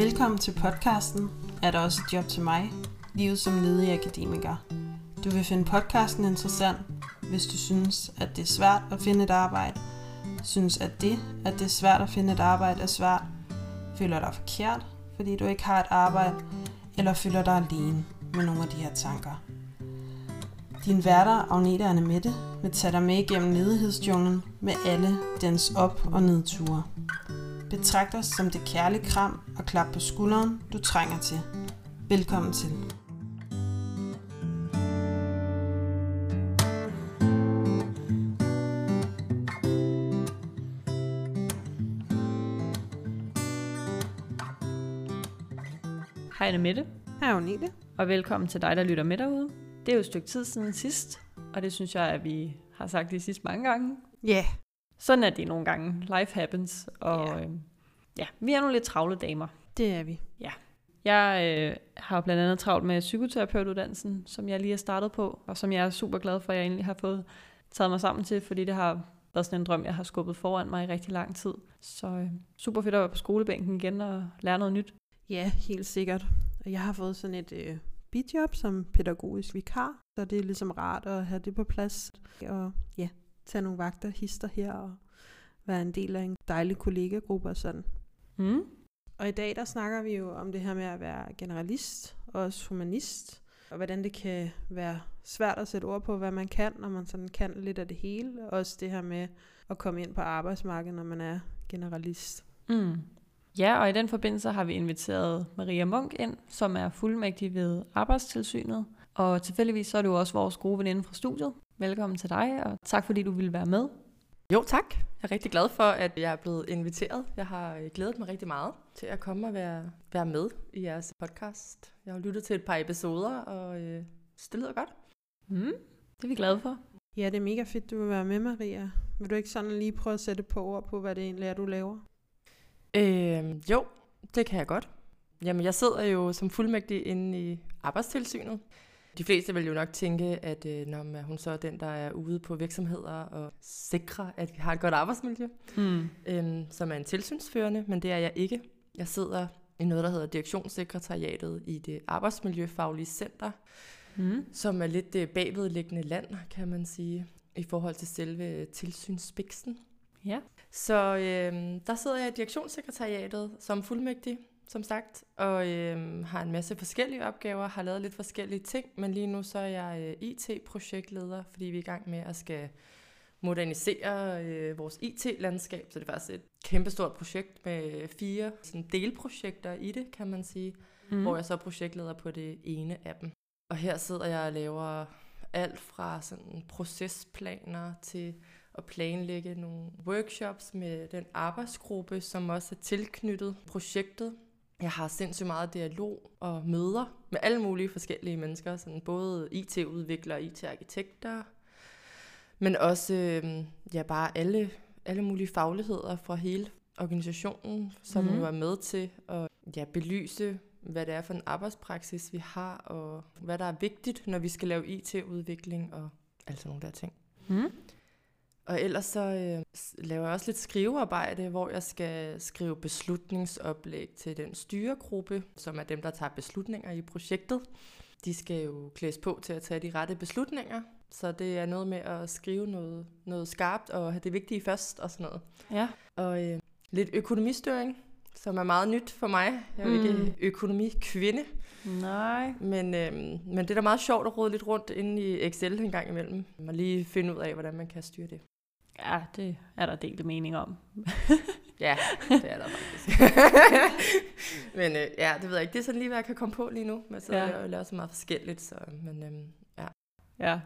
Velkommen til podcasten Er der også et job til mig? Livet som ledig akademiker. Du vil finde podcasten interessant, hvis du synes, at det er svært at finde et arbejde, synes, at det, at det er svært at finde et arbejde, er svært, føler dig forkert, fordi du ikke har et arbejde, eller føler dig alene med nogle af de her tanker. Din værter, Agnete og Mette, vil tage dig med igennem ledighedsjunglen med alle dens op- og nedture. Betragt os som det kærlige kram og klap på skulderen, du trænger til. Velkommen til. Hej Anne Mette, Hej Agnete. og velkommen til dig, der lytter med derude. Det er jo et stykke tid siden sidst, og det synes jeg, at vi har sagt det sidst mange gange. Ja, yeah. Sådan er det nogle gange. Life happens, og Ja. ja, ja vi er nogle lidt travle damer. det er vi. Jeg øh, har blandt andet travlt med psykoterapeutuddannelsen, som jeg lige har startet på, og som jeg er super glad for, at jeg egentlig har fået taget mig sammen til, fordi det har været sådan en drøm, jeg har skubbet foran mig i rigtig lang tid. Så øh, super fedt at være på skolebænken igen og lære noget nyt. Ja, helt sikkert. Og jeg har fået sådan et øh, bidjob som pædagogisk vikar, så det er ligesom rart at have det på plads. Og ja, tage nogle vagter, hister her og være en del af en dejlig kollegagruppe og sådan. Mm. Og i dag der snakker vi jo om det her med at være generalist og også humanist, og hvordan det kan være svært at sætte ord på, hvad man kan, når man sådan kan lidt af det hele. Også det her med at komme ind på arbejdsmarkedet, når man er generalist. Mm. Ja, og i den forbindelse har vi inviteret Maria Munk ind, som er fuldmægtig ved Arbejdstilsynet. Og tilfældigvis så er du også vores gode veninde fra studiet. Velkommen til dig, og tak fordi du ville være med. Jo, tak. Jeg er rigtig glad for, at jeg er blevet inviteret. Jeg har øh, glædet mig rigtig meget til at komme og være, være med i jeres podcast. Jeg har lyttet til et par episoder, og øh, så det lyder godt. Mm. Det er vi glade for. Ja, det er mega fedt, du vil være med, Maria. Vil du ikke sådan lige prøve at sætte på ord på, hvad det egentlig er, du laver? Øh, jo, det kan jeg godt. Jamen, jeg sidder jo som fuldmægtig inde i arbejdstilsynet. De fleste vil jo nok tænke, at øh, når hun så er den, der er ude på virksomheder og sikrer, at vi har et godt arbejdsmiljø, Mm. øhm, som er en tilsynsførende, men det er jeg ikke. Jeg sidder i noget, der hedder Direktionssekretariatet i det arbejdsmiljøfaglige center, Mm. som er lidt det bagvedliggende land, kan man sige, i forhold til selve tilsynsspiksen. Ja. Så øhm, der sidder jeg i Direktionssekretariatet som fuldmægtig, som sagt, og øhm, har en masse forskellige opgaver, har lavet lidt forskellige ting, men lige nu så er jeg øh, IT-projektleder, fordi vi er i gang med at skal modernisere øh, vores IT-landskab, så det er faktisk et kæmpestort projekt med fire sådan, delprojekter i det, kan man sige, mm. hvor jeg så er projektleder på det ene af dem. Og her sidder jeg og laver alt fra sådan procesplaner til at planlægge nogle workshops med den arbejdsgruppe, som også er tilknyttet projektet. Jeg har sindssygt meget dialog og møder med alle mulige forskellige mennesker, sådan både IT-udviklere IT-arkitekter, men også øh, ja, bare alle, alle mulige fagligheder fra hele organisationen, som mm. jo er med til at ja, belyse, hvad det er for en arbejdspraksis, vi har, og hvad der er vigtigt, når vi skal lave IT-udvikling og alt sådan nogle der ting. Mm. Og ellers så øh, laver jeg også lidt skrivearbejde, hvor jeg skal skrive beslutningsoplæg til den styregruppe, som er dem, der tager beslutninger i projektet. De skal jo klædes på til at tage de rette beslutninger, så det er noget med at skrive noget, noget skarpt og have det vigtige først og sådan noget. Ja. Og øh, lidt økonomistyring, som er meget nyt for mig. Jeg er jo Mm. ikke økonomikvinde, Nej. men, øh, men det er da meget sjovt at rode lidt rundt inde i Excel en gang imellem. Og lige finde ud af, hvordan man kan styre det. Ja, det er der delte mening om. Ja, det er der faktisk. men øh, ja, det ved jeg ikke. Det er sådan lige, hvad jeg kan komme på lige nu. Men sidder Ja. laver så meget forskelligt. Så, men øhm, ja. Ja.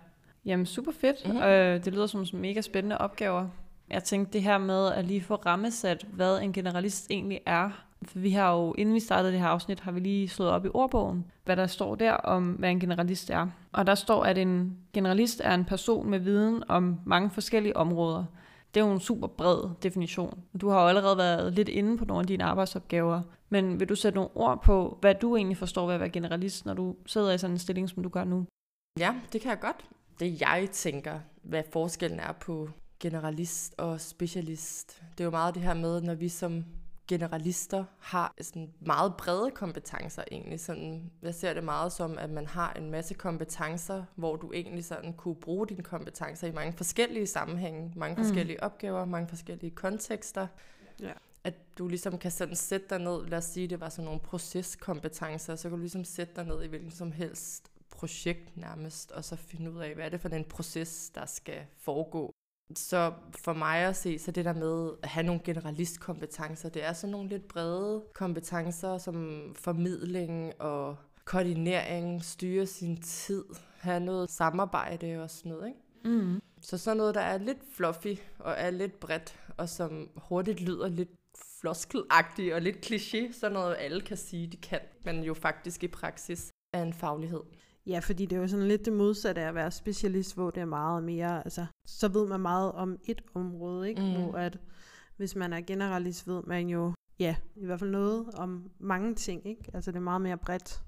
Jamen, super fedt. Mhm. Mm-hmm. Øh, det lyder som som mega spændende opgaver. Jeg tænkte det her med at lige få rammesat, hvad en generalist egentlig er. For vi har jo, inden vi startede det her afsnit, har vi lige slået op i ordbogen, hvad der står der om, hvad en generalist er. Og der står, at en generalist er en person med viden om mange forskellige områder. Det er jo en super bred definition. Du har jo allerede været lidt inde på nogle af dine arbejdsopgaver, men vil du sætte nogle ord på, hvad du egentlig forstår ved at være generalist, når du sidder i sådan en stilling, som du gør nu? ja, det kan jeg godt. Det jeg tænker, hvad forskellen er på generalist og specialist. Det er jo meget det her med, når vi som generalister har sådan meget brede kompetencer egentlig. Sådan, jeg ser det meget som, at man har en masse kompetencer, hvor du egentlig sådan kunne bruge dine kompetencer i mange forskellige sammenhænge, mange Mm. forskellige opgaver, mange forskellige kontekster. Ja. At du ligesom kan sådan sætte dig ned, lad os sige, det var sådan nogle proceskompetencer, så kan du ligesom sætte dig ned i hvilken som helst projekt nærmest, og så finde ud af, hvad er det for en proces, der skal foregå. Så for mig at se, så det der med at have nogle generalistkompetencer, det er sådan nogle lidt brede kompetencer, som formidling og koordinering, styre sin tid, have noget samarbejde og sådan noget, ikke? Mm. Så sådan noget, der er lidt fluffy og er lidt bredt, og som hurtigt lyder lidt floskelagtigt og lidt kliché, sådan noget alle kan sige, de kan, men jo faktisk i praksis er en faglighed. Ja, fordi det er jo sådan lidt det modsatte af at være specialist, hvor det er meget mere, altså, så ved man meget om et område, ikke? Mm. Hvor at, hvis man er generalist, ved man jo, ja, i hvert fald noget om mange ting, ikke? Altså det er meget mere bredt.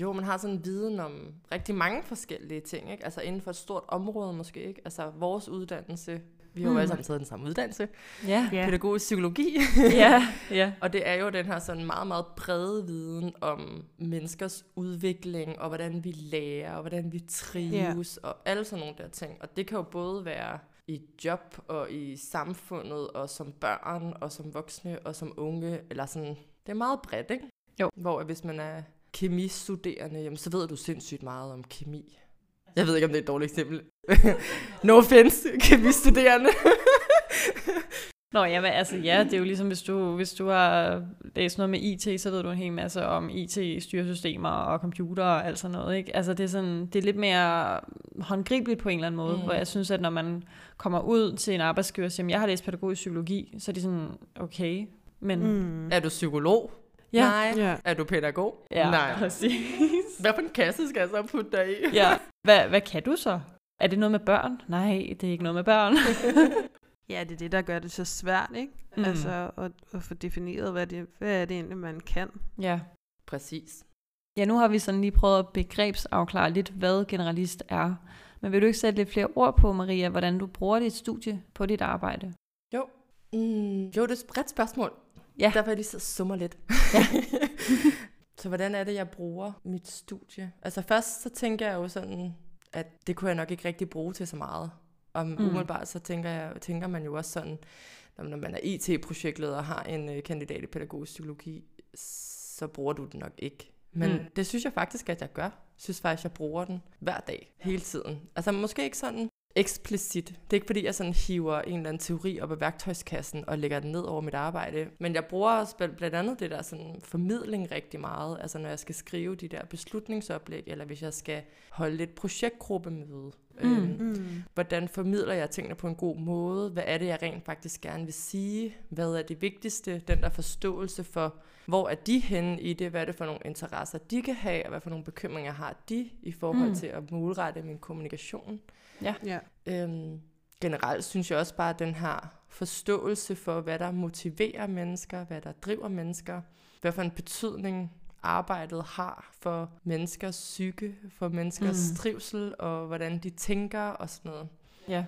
Jo, man har sådan en viden om rigtig mange forskellige ting, ikke? Altså inden for et stort område måske, ikke? Altså vores uddannelse, vi har jo Mm. alle sammen taget den samme uddannelse, Ja. Ja. pædagogisk psykologi, ja, ja. og det er jo den her sådan meget, meget brede viden om menneskers udvikling, og hvordan vi lærer, og hvordan vi trives, og alle sådan nogle der ting. Og det kan jo både være i job, og i samfundet, og som børn, og som voksne, og som unge, eller sådan, det er meget bredt, ikke? Jo. Hvor hvis man er kemistuderende, jamen, så ved du sindssygt meget om kemi. Jeg ved ikke, om det er et dårligt eksempel. no offense, kemistuderende. Nå, ja, men altså ja, det er jo ligesom, hvis du, hvis du har læst noget med IT, så ved du en hel masse om IT-styresystemer og computer og alt sådan noget, ikke? Altså det er, sådan, det er lidt mere håndgribeligt på en eller anden måde, Mm. hvor jeg synes, at når man kommer ud til en arbejdsgiver og siger, "Jamen, jeg har læst pædagogisk psykologi, så er de sådan, okay, men... Mm. er du psykolog? Ja. Nej. Ja. Er du pædagog? Ja, Nej. præcis. Hvad for en kasse skal jeg så putte dig i? ja. Hvad, hvad kan du så? Er det noget med børn? Nej, det er ikke noget med børn. Ja, det er det, der gør det så svært, ikke? Mm. Altså at, at få defineret, hvad, det, hvad er det egentlig, man kan. Ja. Præcis. Ja, nu har vi sådan lige prøvet at begrebsafklare lidt, hvad generalist er. Men vil du ikke sætte lidt flere ord på, Maria, hvordan du bruger dit studie på dit arbejde? Jo. Mm, jo, det er et bredt spørgsmål. Ja. Derfor er jeg lige så summer lidt. Ja. så hvordan er det, jeg bruger mit studie? Altså først så tænker jeg jo sådan, at det kunne jeg nok ikke rigtig bruge til så meget. Og mm. Umiddelbart så tænker, jeg, tænker man jo også sådan, når man er IT-projektleder og har en øh, kandidat i pædagogisk psykologi, så bruger du den nok ikke. Men Mm. det synes jeg faktisk, at jeg gør. Jeg synes faktisk, jeg bruger den hver dag, hele tiden. Altså måske ikke sådan eksplicit. Det er ikke fordi, jeg sådan hiver en eller anden teori op af værktøjskassen og lægger den ned over mit arbejde. Men jeg bruger også blandt andet det der sådan formidling rigtig meget. Altså når jeg skal skrive de der beslutningsoplæg, eller hvis jeg skal holde et projektgruppemøde. Mm. Øhm, Mm. hvordan formidler jeg tingene på en god måde? Hvad er det, jeg rent faktisk gerne vil sige? Hvad er det vigtigste? Den der forståelse for, hvor er de henne i det? Hvad er det for nogle interesser, de kan have? Og hvad for nogle bekymringer har de i forhold Mm. til at målrette min kommunikation? Ja. Øhm, generelt synes jeg også bare, at den her forståelse for, hvad der motiverer mennesker, hvad der driver mennesker, hvad for en betydning arbejdet har for menneskers psyke, for menneskers Mm. trivsel, og hvordan de tænker og sådan noget. Ja.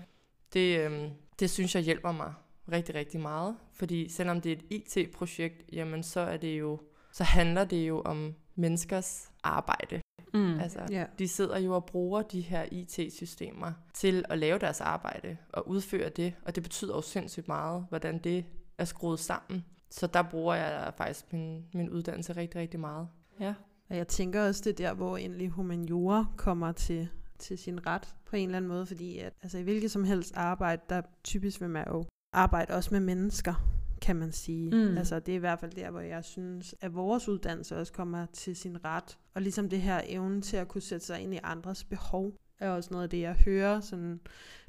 Det, øhm, det synes jeg hjælper mig rigtig, rigtig meget. Fordi selvom det er et IT-projekt, jamen så er det jo, så handler det jo om menneskers arbejde. Mm. Altså, Ja. de sidder jo og bruger de her IT-systemer til at lave deres arbejde og udføre det, og det betyder jo sindssygt meget, hvordan det er skruet sammen. Så der bruger jeg faktisk min, min uddannelse rigtig, rigtig meget. Ja. Og jeg tænker også, det er der, hvor endelig humaniora kommer til, til sin ret på en eller anden måde, fordi at, altså, i hvilket som helst arbejde, der typisk vil man jo arbejde også med mennesker, kan man sige. Mm. Altså det er i hvert fald der, hvor jeg synes, at vores uddannelse også kommer til sin ret. Og ligesom det her evne til at kunne sætte sig ind i andres behov, er også noget af det, jeg hører. Sådan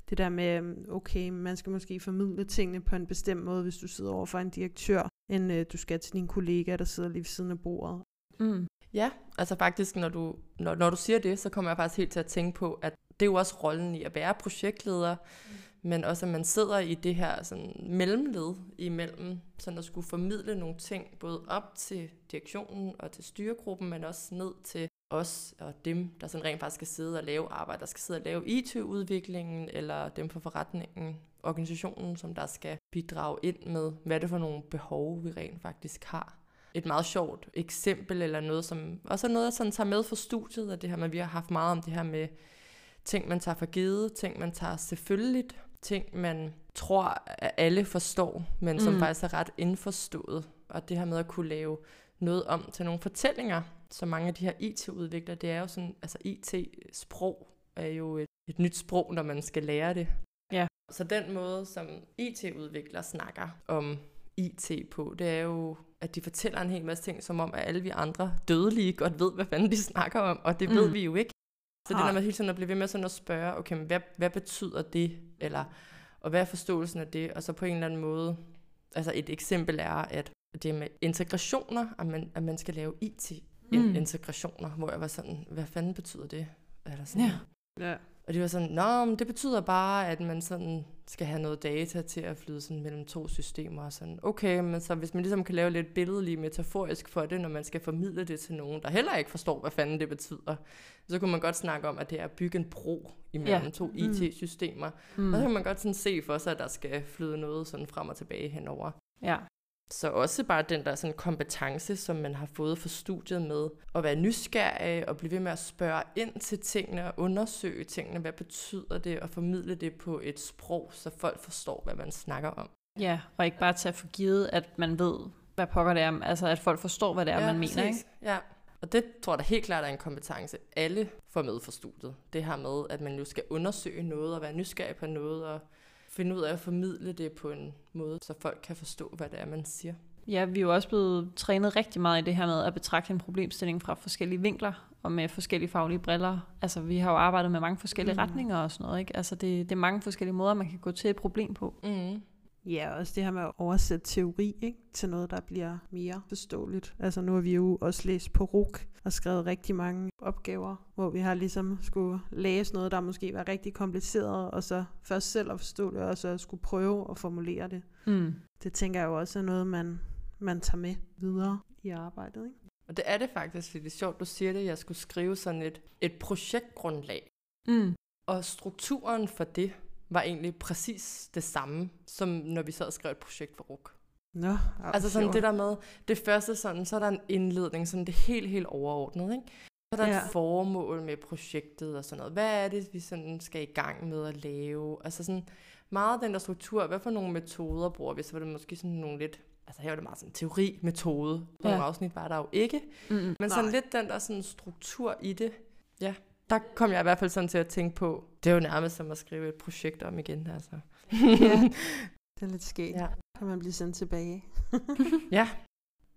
det der med, okay, man skal måske formidle tingene på en bestemt måde, hvis du sidder over for en direktør, end øh, du skal til din kollega, der sidder lige ved siden af bordet. Mm. Ja, altså faktisk, når du, når, når du siger det, så kommer jeg faktisk helt til at tænke på, at det er jo også rollen i at være projektleder, mm. men også at man sidder i det her sådan, mellemled imellem, sådan at skulle formidle nogle ting, både op til direktionen og til styregruppen, men også ned til os og dem, der sådan rent faktisk skal sidde og lave arbejde, der skal sidde og lave IT-udviklingen, eller dem for forretningen, organisationen, som der skal bidrage ind med, hvad er det for nogle behov, vi rent faktisk har. Et meget sjovt eksempel, eller noget, som også er noget, jeg sådan tager med fra studiet, af det her, men vi har haft meget om det her med ting, man tager for givet, ting, man tager selvfølgeligt, ting, man tror, at alle forstår, men som Mm. faktisk er ret indforstået. Og det her med at kunne lave noget om til nogle fortællinger, så mange af de her IT-udviklere, det er jo sådan, altså IT-sprog er jo et, et nyt sprog, når man skal lære det. Ja. Så den måde, som IT-udviklere snakker om IT på, det er jo, at de fortæller en hel masse ting, som om, at alle vi andre dødelige godt ved, hvad fanden de snakker om, og det mm. ved vi jo ikke. Så det Nej. der med hele tiden at blive ved med sådan at spørge, okay, men hvad, hvad betyder det? Eller, og hvad er forståelsen af det? Og så på en eller anden måde, altså et eksempel er, at det med integrationer, at man, at man skal lave IT-integrationer, mm. hvor jeg var sådan, hvad fanden betyder det? Eller sådan, Ja. Ja. og de var sådan, nå, men det betyder bare, at man sådan skal have noget data til at flyde sådan mellem to systemer. Og sådan, okay, men så hvis man ligesom kan lave lidt billedlig metaforisk for det, når man skal formidle det til nogen, der heller ikke forstår, hvad fanden det betyder, så kunne man godt snakke om, at det er at bygge en bro imellem Ja. to Mm. IT-systemer. Mm. Og så kan man godt sådan se for sig, at der skal flyde noget sådan frem og tilbage henover. Ja. Så også bare den der sådan kompetence, som man har fået for studiet med at være nysgerrig og blive ved med at spørge ind til tingene og undersøge tingene. Hvad betyder det? Og formidle det på et sprog, så folk forstår, hvad man snakker om. ja, og ikke bare tage for givet, at man ved, hvad pokker det er. Altså, at folk forstår, hvad det er, man mener, ikke? Ja, og det tror jeg da helt klart er en kompetence, alle får med for studiet. Det her med, at man jo skal undersøge noget og være nysgerrig på noget og finde ud af at formidle det på en måde, så folk kan forstå, hvad det er, man siger. Ja, vi er jo også blevet trænet rigtig meget i det her med at betragte en problemstilling fra forskellige vinkler og med forskellige faglige briller. Altså, vi har jo arbejdet med mange forskellige Mm. retninger og sådan noget, ikke? Altså, det, det er mange forskellige måder, man kan gå til et problem på. Mm. Ja, også det her med at oversætte teori ikke, til noget, der bliver mere forståeligt. Altså nu har vi jo også læst på RUK og skrevet rigtig mange opgaver, hvor vi har ligesom skulle læse noget, der måske var rigtig kompliceret, og så først selv at forstå det, og så skulle prøve at formulere det. Mm. Det tænker jeg jo også er noget, man, man tager med videre i arbejdet. Ikke? Og det er det faktisk, fordi det er sjovt, du siger det. Jeg skulle skrive sådan et, et projektgrundlag. Mm. Og strukturen for det var egentlig præcis det samme, som når vi sad og skrev et projekt for RUK. Nå, Altså sådan sjovt. det der med, det første sådan, så er der en indledning, sådan det helt, helt overordnet, ikke? Så er der ja. Et formål med projektet og sådan noget. Hvad er det, vi sådan skal i gang med at lave? Altså sådan meget den der struktur, hvad for nogle metoder bruger vi? Så var det måske sådan nogle lidt, altså her var det meget sådan teori, metode. Ja. nogle afsnit var der jo ikke. Mm. Men sådan Nej. lidt den der sådan struktur i det, ja, der kom jeg i hvert fald sådan til at tænke på, det er jo nærmest som at skrive et projekt om igen, altså. Ja. Det er lidt skægt. Ja. Kan man blive sendt tilbage. Ja.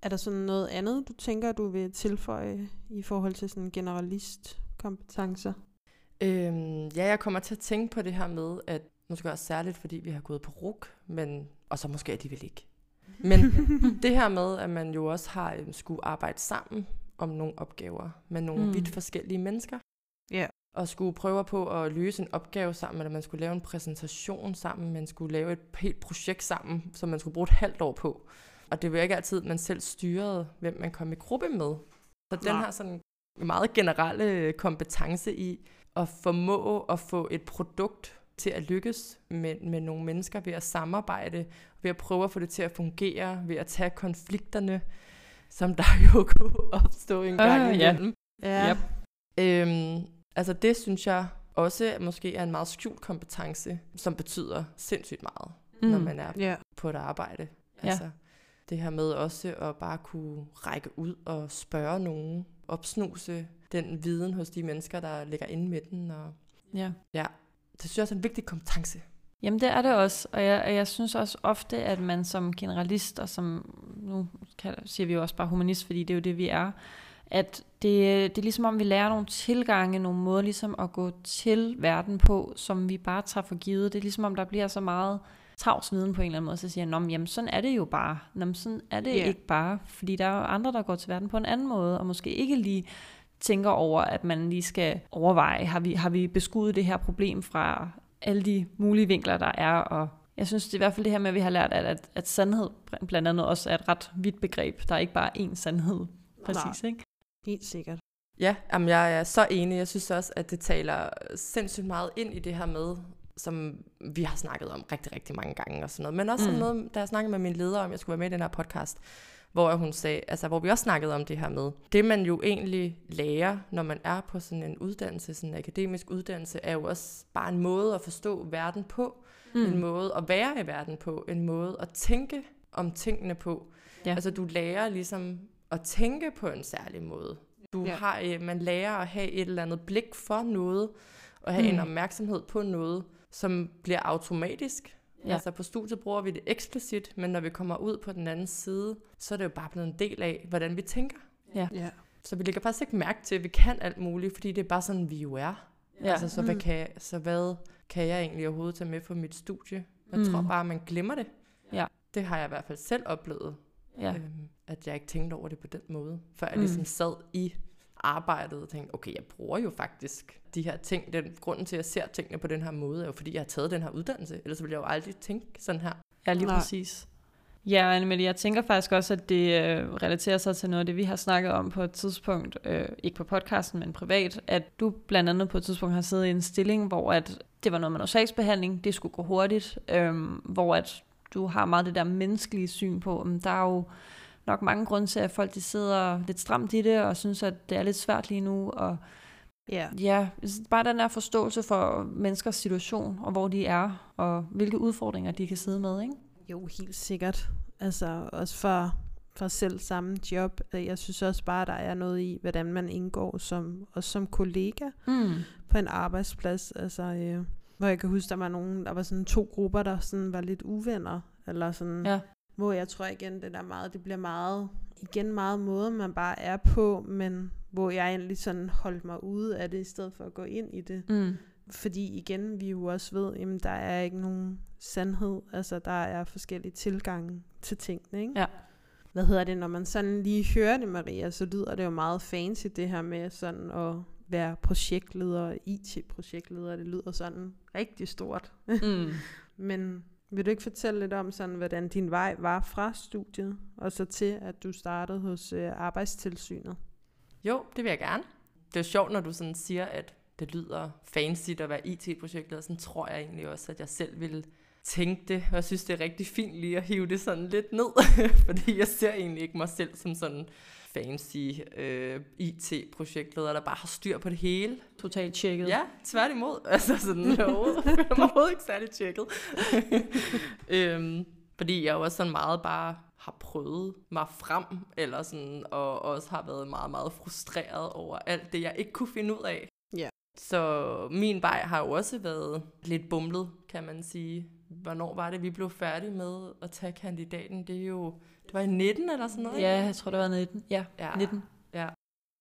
Er der sådan noget andet, du tænker, du vil tilføje i forhold til sådan generalistkompetencer? Øhm, ja, jeg kommer til at tænke på det her med, at måske også særligt, fordi vi har gået på RUK, men, og så måske alligevel ikke. Men det her med, at man jo også har øhm, skulle arbejde sammen om nogle opgaver med nogle mm. Vidt forskellige mennesker. Ja. Og skulle prøve på at løse en opgave sammen, eller man skulle lave en præsentation sammen, man skulle lave et helt projekt sammen, som man skulle bruge et halvt år på. Og det var ikke altid, man selv styrede, hvem man kom i gruppe med. Så den Nej. har sådan en meget generelle kompetence i at formå at få et produkt til at lykkes med, med nogle mennesker ved at samarbejde, ved at prøve at få det til at fungere, ved at tage konflikterne, som der jo kunne opstå en gang ja. imellem. Ja. Yep. Øhm, altså det synes jeg også måske er en meget skjult kompetence, som betyder sindssygt meget, mm. når man er ja. på et arbejde. Altså det her med også at bare kunne række ud og spørge nogen, opsnuse den viden hos de mennesker, der ligger inde med den. Og Ja. det synes jeg også er en vigtig kompetence. Jamen det er det også, og jeg, og jeg synes også ofte, at man som generalist, og som, nu kan, siger vi jo også bare humanist, fordi det er jo det, vi er, at det, det er ligesom om, vi lærer nogle tilgange, nogle måder ligesom at gå til verden på, som vi bare tager for givet. Det er ligesom om, der bliver så meget tavs viden på en eller anden måde, så siger jeg, "Nå, men jamen sådan er det jo bare. Nå, sådan er det yeah. ikke bare, fordi der er jo andre, der går til verden på en anden måde, og måske ikke lige tænker over, at man lige skal overveje, har vi, har vi beskudt det her problem fra alle de mulige vinkler, der er, og jeg synes det er i hvert fald det her med, at vi har lært, at, at, at sandhed blandt andet også er et ret vidt begreb. Der er ikke bare én sandhed, præcis, ikke? Helt sikkert. Ja, jamen jeg er så enig. Jeg synes også, at det taler sindssygt meget ind i det her med, som vi har snakket om rigtig, rigtig mange gange og sådan noget. Men også Mm. noget, da jeg snakkede med min leder om, jeg skulle være med i den her podcast, hvor hun sagde, altså hvor vi også snakkede om det her med, det man jo egentlig lærer, når man er på sådan en uddannelse, sådan en akademisk uddannelse, er jo også bare en måde at forstå verden på, mm. en måde at være i verden på, en måde at tænke om tingene på. Ja. Altså du lærer ligesom at tænke på en særlig måde. Du Ja. ja. har, øh, man lærer at have et eller andet blik for noget, og have mm. en opmærksomhed på noget, som bliver automatisk. Ja. Ja. Altså på studiet bruger vi det eksplicit, men når vi kommer ud på den anden side, så er det jo bare blevet en del af, hvordan vi tænker. Ja. Så vi lægger faktisk ikke mærke til, at vi kan alt muligt, fordi det er bare sådan, vi jo er. Ja. Ja. Altså, så, hvad Mm. kan, så hvad kan jeg egentlig overhovedet tage med for mit studie? Jeg mm. tror bare, man glemmer det. Ja. Det har jeg i hvert fald selv oplevet, ja. øhm, at jeg ikke tænkte over det på den måde. Før jeg Mm. ligesom sad i arbejdet og tænkte, okay, jeg bruger jo faktisk de her ting. Den grunden til, at jeg ser tingene på den her måde, er jo fordi, jeg har taget den her uddannelse. Ellers ville jeg jo aldrig tænke sådan her. Ja, lige Nej. præcis. Ja, Annemette, jeg tænker faktisk også, at det øh, relaterer sig til noget af det, vi har snakket om på et tidspunkt, øh, ikke på podcasten, men privat, at du blandt andet på et tidspunkt har siddet i en stilling, hvor at det var noget med noget sagsbehandling, det skulle gå hurtigt, øh, hvor at du har meget det der menneskelige syn på, men der er jo nok mange grunde til, at folk de sidder lidt stramt i det, og synes, at det er lidt svært lige nu, og Ja. ja, bare den der forståelse for menneskers situation, og hvor de er, og hvilke udfordringer de kan sidde med, ikke? Jo, helt sikkert. Altså også for, for selv samme job. Jeg synes også bare, der er noget i, hvordan man indgår som, også som kollega Mm. på en arbejdsplads. Altså, øh, hvor jeg kan huske, der var nogen, der var sådan to grupper, der sådan var lidt uvenner. Eller sådan, Ja. Hvor jeg tror igen, det der meget, det bliver meget, igen meget måde, man bare er på, men hvor jeg egentlig sådan holdt mig ude af det, i stedet for at gå ind i det. Mm. Fordi igen, vi jo også ved, jamen der er ikke nogen sandhed. Altså der er forskellige tilgange til tingene, ikke? Ja. Hvad hedder det, når man sådan lige hører det, Maria, så lyder det jo meget fancy, det her med sådan at være projektleder, IT-projektleder. Det lyder sådan rigtig stort. Mm. Men vil du ikke fortælle lidt om, sådan, hvordan din vej var fra studiet, og så til, at du startede hos øh, Arbejdstilsynet? Jo, det vil jeg gerne. Det er sjovt, når du sådan siger, at det lyder fancy at være IT-projektleder. Sådan tror jeg egentlig også, at jeg selv ville tænke det. Og jeg synes, det er rigtig fint lige at hive det sådan lidt ned. Fordi jeg ser egentlig ikke mig selv som sådan fancy øh, IT-projektleder, der bare har styr på det hele. Totalt tjekket. Ja, tværtimod. Altså sådan, jeg føler mig overhovedet ikke særlig tjekket. øhm, fordi jeg jo også sådan meget bare har prøvet mig frem, eller sådan, og også har været meget, meget frustreret over alt det, jeg ikke kunne finde ud af. Ja. Så min vej har jo også været lidt bumlet, kan man sige. Hvornår var det, vi blev færdige med at tage kandidaten? Det er jo, det var i 19 eller sådan noget, Ja, jeg tror, det var 19. Ja, ja. 19.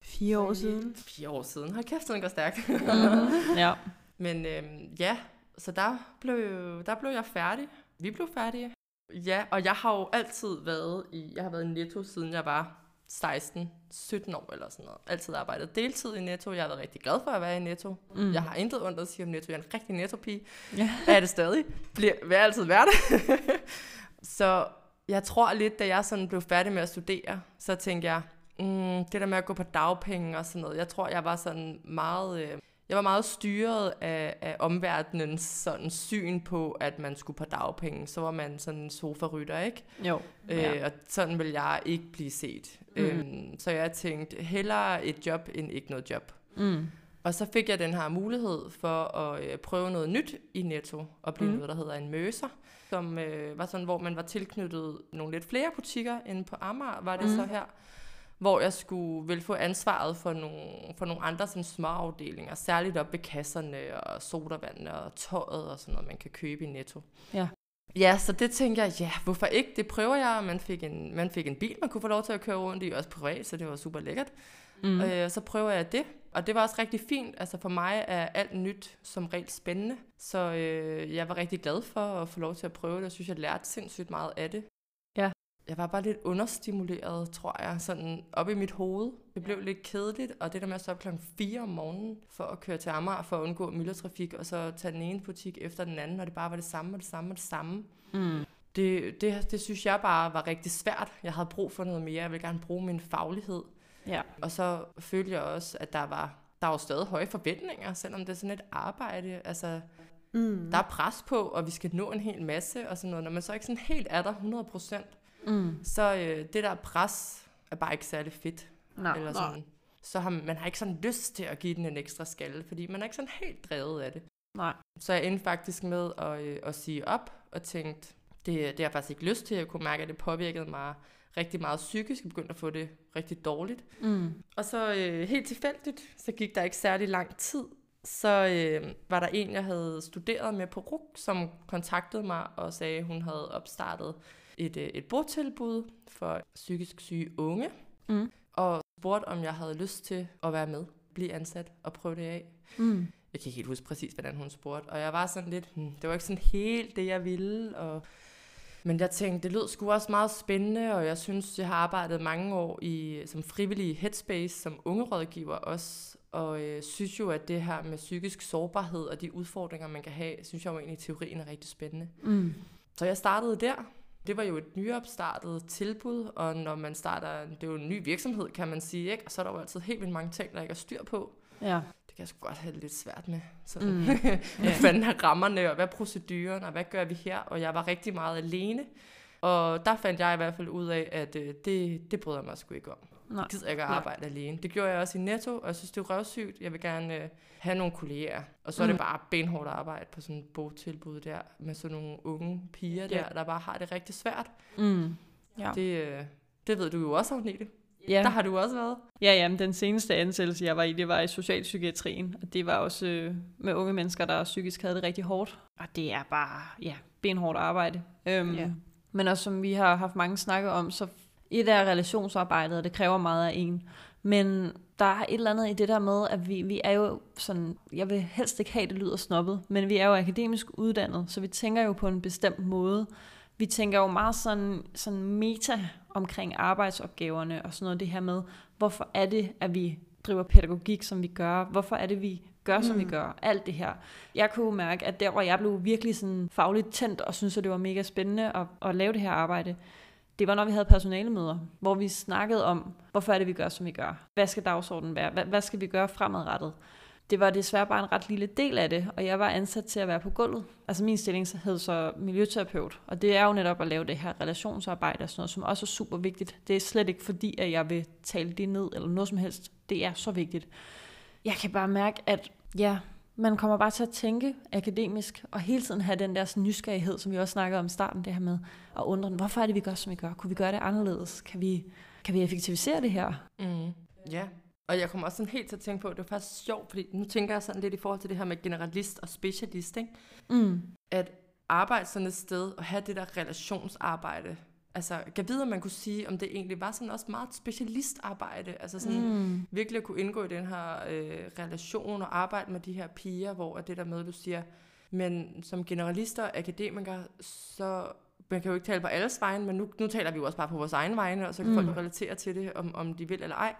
Fire år siden. Fire år siden. Hold kæft, den går stærkt. Mm-hmm. ja. Men øhm, ja, så der blev, der blev jeg færdig. Vi blev færdige. Ja, og jeg har jo altid været i, jeg har været i Netto, siden jeg var 16, 17 år eller sådan noget. Altid arbejdet deltid i Netto. Jeg har været rigtig glad for at være i Netto. Mm. Jeg har intet ondt at sige om Netto. Jeg er en rigtig Netto-pige. Ja. Er det stadig. Bliver, vil altid være det. så jeg tror lidt, da jeg sådan blev færdig med at studere, så tænkte jeg, mm, det der med at gå på dagpenge og sådan noget, jeg tror, jeg var sådan meget... Øh, jeg var meget styret af, af omverdenens sådan syn på, at man skulle på dagpenge. Så var man sådan en sofarytter, ikke? Jo. Ja. Øh, og sådan vil jeg ikke blive set. Mm. Øhm, så jeg tænkte, hellere et job end ikke noget job. Mm. Og så fik jeg den her mulighed for at øh, prøve noget nyt i Netto, og blive Mm. noget, der hedder en møser, som øh, var sådan, hvor man var tilknyttet nogle lidt flere butikker end på Amager, var det mm. så her, hvor jeg skulle vel få ansvaret for nogle, for nogle andre sådan små afdelinger, særligt op ved kasserne og sodavandene og tøjet og sådan noget, man kan købe i Netto. Ja. Ja, så det tænkte jeg, ja, hvorfor ikke? Det prøver jeg, man fik, en, man fik en bil, man kunne få lov til at køre rundt i, også privat, så det var super lækkert. Mm. Øh, så prøver jeg det, og det var også rigtig fint. Altså for mig er alt nyt som regel spændende, så øh, jeg var rigtig glad for at få lov til at prøve det. Jeg synes, jeg lærte sindssygt meget af det. Jeg var bare lidt understimuleret, tror jeg, sådan op i mit hoved. Det blev lidt kedeligt, og det der med at stå op klokken 4 om morgenen for at køre til Amager for at undgå myldretrafik, og så tage den ene butik efter den anden, og det bare var det samme og det samme og det samme. Mm. Det, det, det synes jeg bare var rigtig svært. Jeg havde brug for noget mere. Jeg ville gerne bruge min faglighed. Ja. Og så følte jeg også, at der var, der var stadig høje forventninger, selvom det er sådan et arbejde. Altså, Mm. Der er pres på, og vi skal nå en hel masse og sådan noget. Når man så ikke sådan helt er der 100%, Mm. så øh, det der pres er bare ikke særlig fedt. Nej. Eller sådan. Så har man, man har ikke sådan lyst til at give den en ekstra skalle, fordi man er ikke sådan helt drevet af det. Nej. Så jeg endte faktisk med at, øh, at sige op og tænkte, det, det har jeg faktisk ikke lyst til. Jeg kunne mærke, at det påvirkede mig rigtig meget psykisk. Jeg begyndte at få det rigtig dårligt. Mm. Og så øh, helt tilfældigt, så gik der ikke særlig lang tid. Så øh, var der en, jeg havde studeret med på RUK, som kontaktede mig og sagde, at hun havde opstartet et, øh, et bordtilbud for psykisk syge unge. Mm. Og spurgte, om jeg havde lyst til at være med, blive ansat og prøve det af. Mm. Jeg kan ikke helt huske præcis, hvordan hun spurgte. Og jeg var sådan lidt, hmm, det var ikke sådan helt det, jeg ville. Og... Men jeg tænkte, det lød sgu også meget spændende, og jeg synes, jeg har arbejdet mange år i, som frivillig headspace, som ungerådgiver også. Og øh, synes jo, at det her med psykisk sårbarhed og de udfordringer, man kan have, synes jeg jo egentlig i teorien er rigtig spændende. Mm. Så jeg startede der. Det var jo et nyopstartet tilbud, og når man starter, det er jo en ny virksomhed, kan man sige, ikke? og så er der jo altid helt vildt mange ting, der ikke er styr på. Ja. Det kan jeg sgu godt have lidt svært med. Sådan. Mm. Mm. hvad fanden er rammerne, og hvad er proceduren, og hvad gør vi her? Og jeg var rigtig meget alene. Og der fandt jeg i hvert fald ud af, at øh, det, det bryder jeg mig sgu ikke om. Nej. Jeg gider ikke at Nej. arbejde alene. Det gjorde jeg også i Netto, og jeg synes, det er røvsygt. Jeg vil gerne øh, have nogle kolleger. Og så er det Mm. bare benhårdt arbejde på sådan et bogtilbud der, med sådan nogle unge piger der, Ja. der bare har det rigtig svært. Mm. Ja. Det, øh, det ved du jo også, Agnete. Ja. Der har du også været. Ja, jamen, den seneste ansættelse, jeg var i, det var i socialpsykiatrien, og det var også øh, med unge mennesker, der psykisk havde det rigtig hårdt. Og det er bare, ja, benhårdt arbejde. Øhm, Ja. Men også som vi har haft mange snakke om, så et er relationsarbejdet, og det kræver meget af en. Men der er et eller andet i det der med, at vi, vi er jo sådan, jeg vil helst ikke have, at det lyder snobbet, men vi er jo akademisk uddannet, så vi tænker jo på en bestemt måde. Vi tænker jo meget sådan, sådan meta omkring arbejdsopgaverne og sådan noget det her med, hvorfor er det, at vi driver pædagogik, som vi gør? Hvorfor er det, vi gør, som mm. vi gør? Alt det her. Jeg kunne mærke, at der, hvor jeg blev virkelig sådan fagligt tændt, og synes at det var mega spændende at, at lave det her arbejde, det var, når vi havde personalemøder, hvor vi snakkede om, hvorfor er det, vi gør, som vi gør? Hvad skal dagsordenen være? Hvad, hvad skal vi gøre fremadrettet? Det var desværre bare en ret lille del af det, og jeg var ansat til at være på gulvet. Altså min stilling hed så miljøterapeut, og det er jo netop at lave det her relationsarbejde og sådan noget, som også er super vigtigt. Det er slet ikke fordi, at jeg vil tale det ned eller noget som helst. Det er så vigtigt. Jeg kan bare mærke, at ja, man kommer bare til at tænke akademisk, og hele tiden have den der sådan, nysgerrighed, som vi også snakkede om i starten, det her med at undre, hvorfor er det, vi gør, som vi gør? Kunne vi gøre det anderledes? Kan vi, kan vi effektivisere det her? Mm. Ja, og jeg kommer også sådan helt til at tænke på, at det er faktisk sjovt, fordi nu tænker jeg sådan lidt i forhold til det her med generalist og specialist, ikke? Mm. at arbejde sådan et sted og have det der relationsarbejde. Altså, kan vide, om man kunne sige, om det egentlig var sådan også meget specialistarbejde. Altså sådan Mm. virkelig at kunne indgå i den her øh, relation og arbejde med de her piger, hvor det der med, du siger, men som generalister og akademikere, så man kan jo ikke tale på alles vegne, men nu, nu taler vi jo også bare på vores egen vegne, og så kan mm. folk relatere til det, om, om de vil eller ej.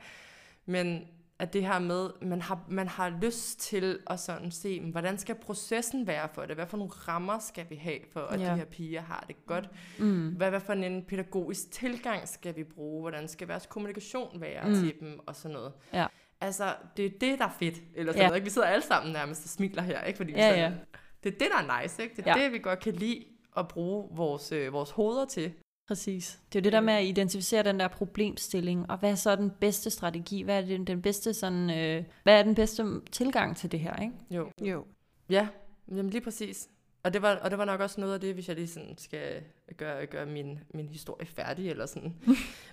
Men at det her med, man har, man har lyst til at sådan se, hvordan skal processen være for det? Hvad for nogle rammer skal vi have, for at Ja. de her piger har det godt? Mm. Hvad, hvad for en pædagogisk tilgang skal vi bruge? Hvordan skal vores kommunikation være Mm. til dem? Og sådan noget. Ja. Altså, det er det, der er fedt. Eller sådan Ja. noget, ikke? Vi sidder alle sammen nærmest og smiler her, ikke? Fordi vi Ja, sådan, ja. Det er det, der er nice, ikke? Det er ja. det, vi godt kan lide at bruge vores, øh, vores hoveder til. Præcis. Det er jo det der med at identificere den der problemstilling, og hvad er så den bedste strategi? Hvad er den, den bedste sådan, øh, hvad er den bedste tilgang til det her, ikke? Jo. Jo. Ja, jamen lige præcis. Og det, var, og det var nok også noget af det, hvis jeg lige sådan skal gøre, gøre min, min historie færdig, eller sådan,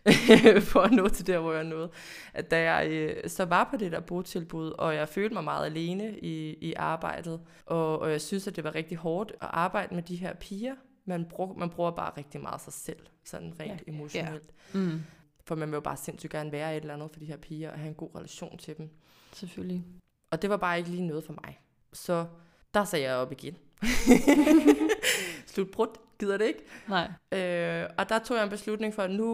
for at nå til der, hvor jeg nåede. At da jeg øh, så var på det der botilbud, og jeg følte mig meget alene i, i arbejdet, og, og jeg synes, at det var rigtig hårdt at arbejde med de her piger. Man, brug, man bruger bare rigtig meget sig selv, sådan rent ja. emotionelt. Mm. For man vil jo bare sindssygt gerne være et eller andet for de her piger, og have en god relation til dem. Selvfølgelig. Og det var bare ikke lige noget for mig. Så der sagde jeg op igen. Slutbrudt, gider det ikke. Nej. Øh, og der tog jeg en beslutning for, at nu,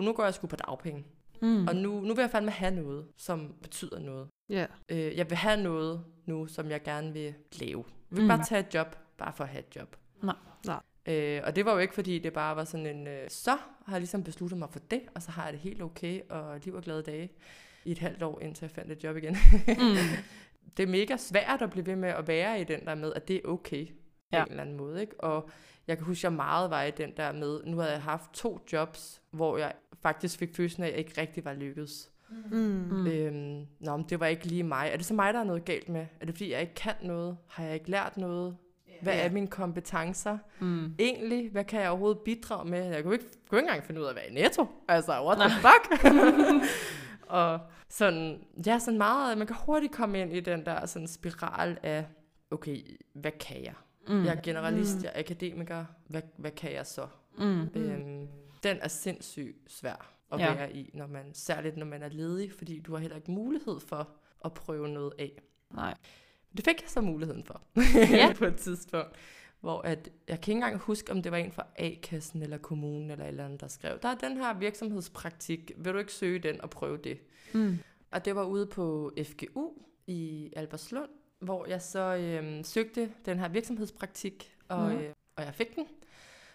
nu går jeg sgu på dagpenge. Mm. Og nu, nu vil jeg fandme have noget, som betyder noget. Ja. Øh, jeg vil have noget nu, som jeg gerne vil lave. Jeg vil mm. bare tage et job, bare for at have et job. Nej. Nej. Øh, og det var jo ikke, fordi det bare var sådan en, øh, så har jeg ligesom besluttet mig for det, og så har jeg det helt okay, og liv og glade dage i et halvt år, indtil jeg fandt et job igen. Mm. det er mega svært at blive ved med at være i den der med, at det er okay på Ja. en eller anden måde. Ikke? Og jeg kan huske, at jeg meget var i den der med, nu havde jeg haft to jobs, hvor jeg faktisk fik følelsen af, at jeg ikke rigtig var lykkedes. Mm. Mm. Øhm, nå, men det var ikke lige mig. Er det så mig, der er noget galt med? Er det fordi, jeg ikke kan noget? Har jeg ikke lært noget? Hvad Ja. er mine kompetencer? Mm. Egentlig, hvad kan jeg overhovedet bidrage med? Jeg kunne ikke, kunne ikke engang finde ud af være i netto. Altså, what the fuck? og sådan, ja, sådan meget, man kan hurtigt komme ind i den der sådan spiral af, okay, hvad kan jeg? Mm. Jeg er generalist, Mm. jeg er akademiker, hvad, hvad kan jeg så? Mm. Øhm, den er sindssygt svær at ja. være i, når man, særligt når man er ledig, fordi du har heller ikke mulighed for at prøve noget af. Nej. Det fik jeg så muligheden for Ja. på et tidspunkt, hvor at, jeg kan ikke engang huske, om det var en fra A-kassen eller kommunen eller et eller andet, der skrev, der er den her virksomhedspraktik, vil du ikke søge den og prøve det? Mm. Og det var ude på FGU i Alberslund, hvor jeg så øhm, søgte den her virksomhedspraktik, og, Mhm. øh, og jeg fik den.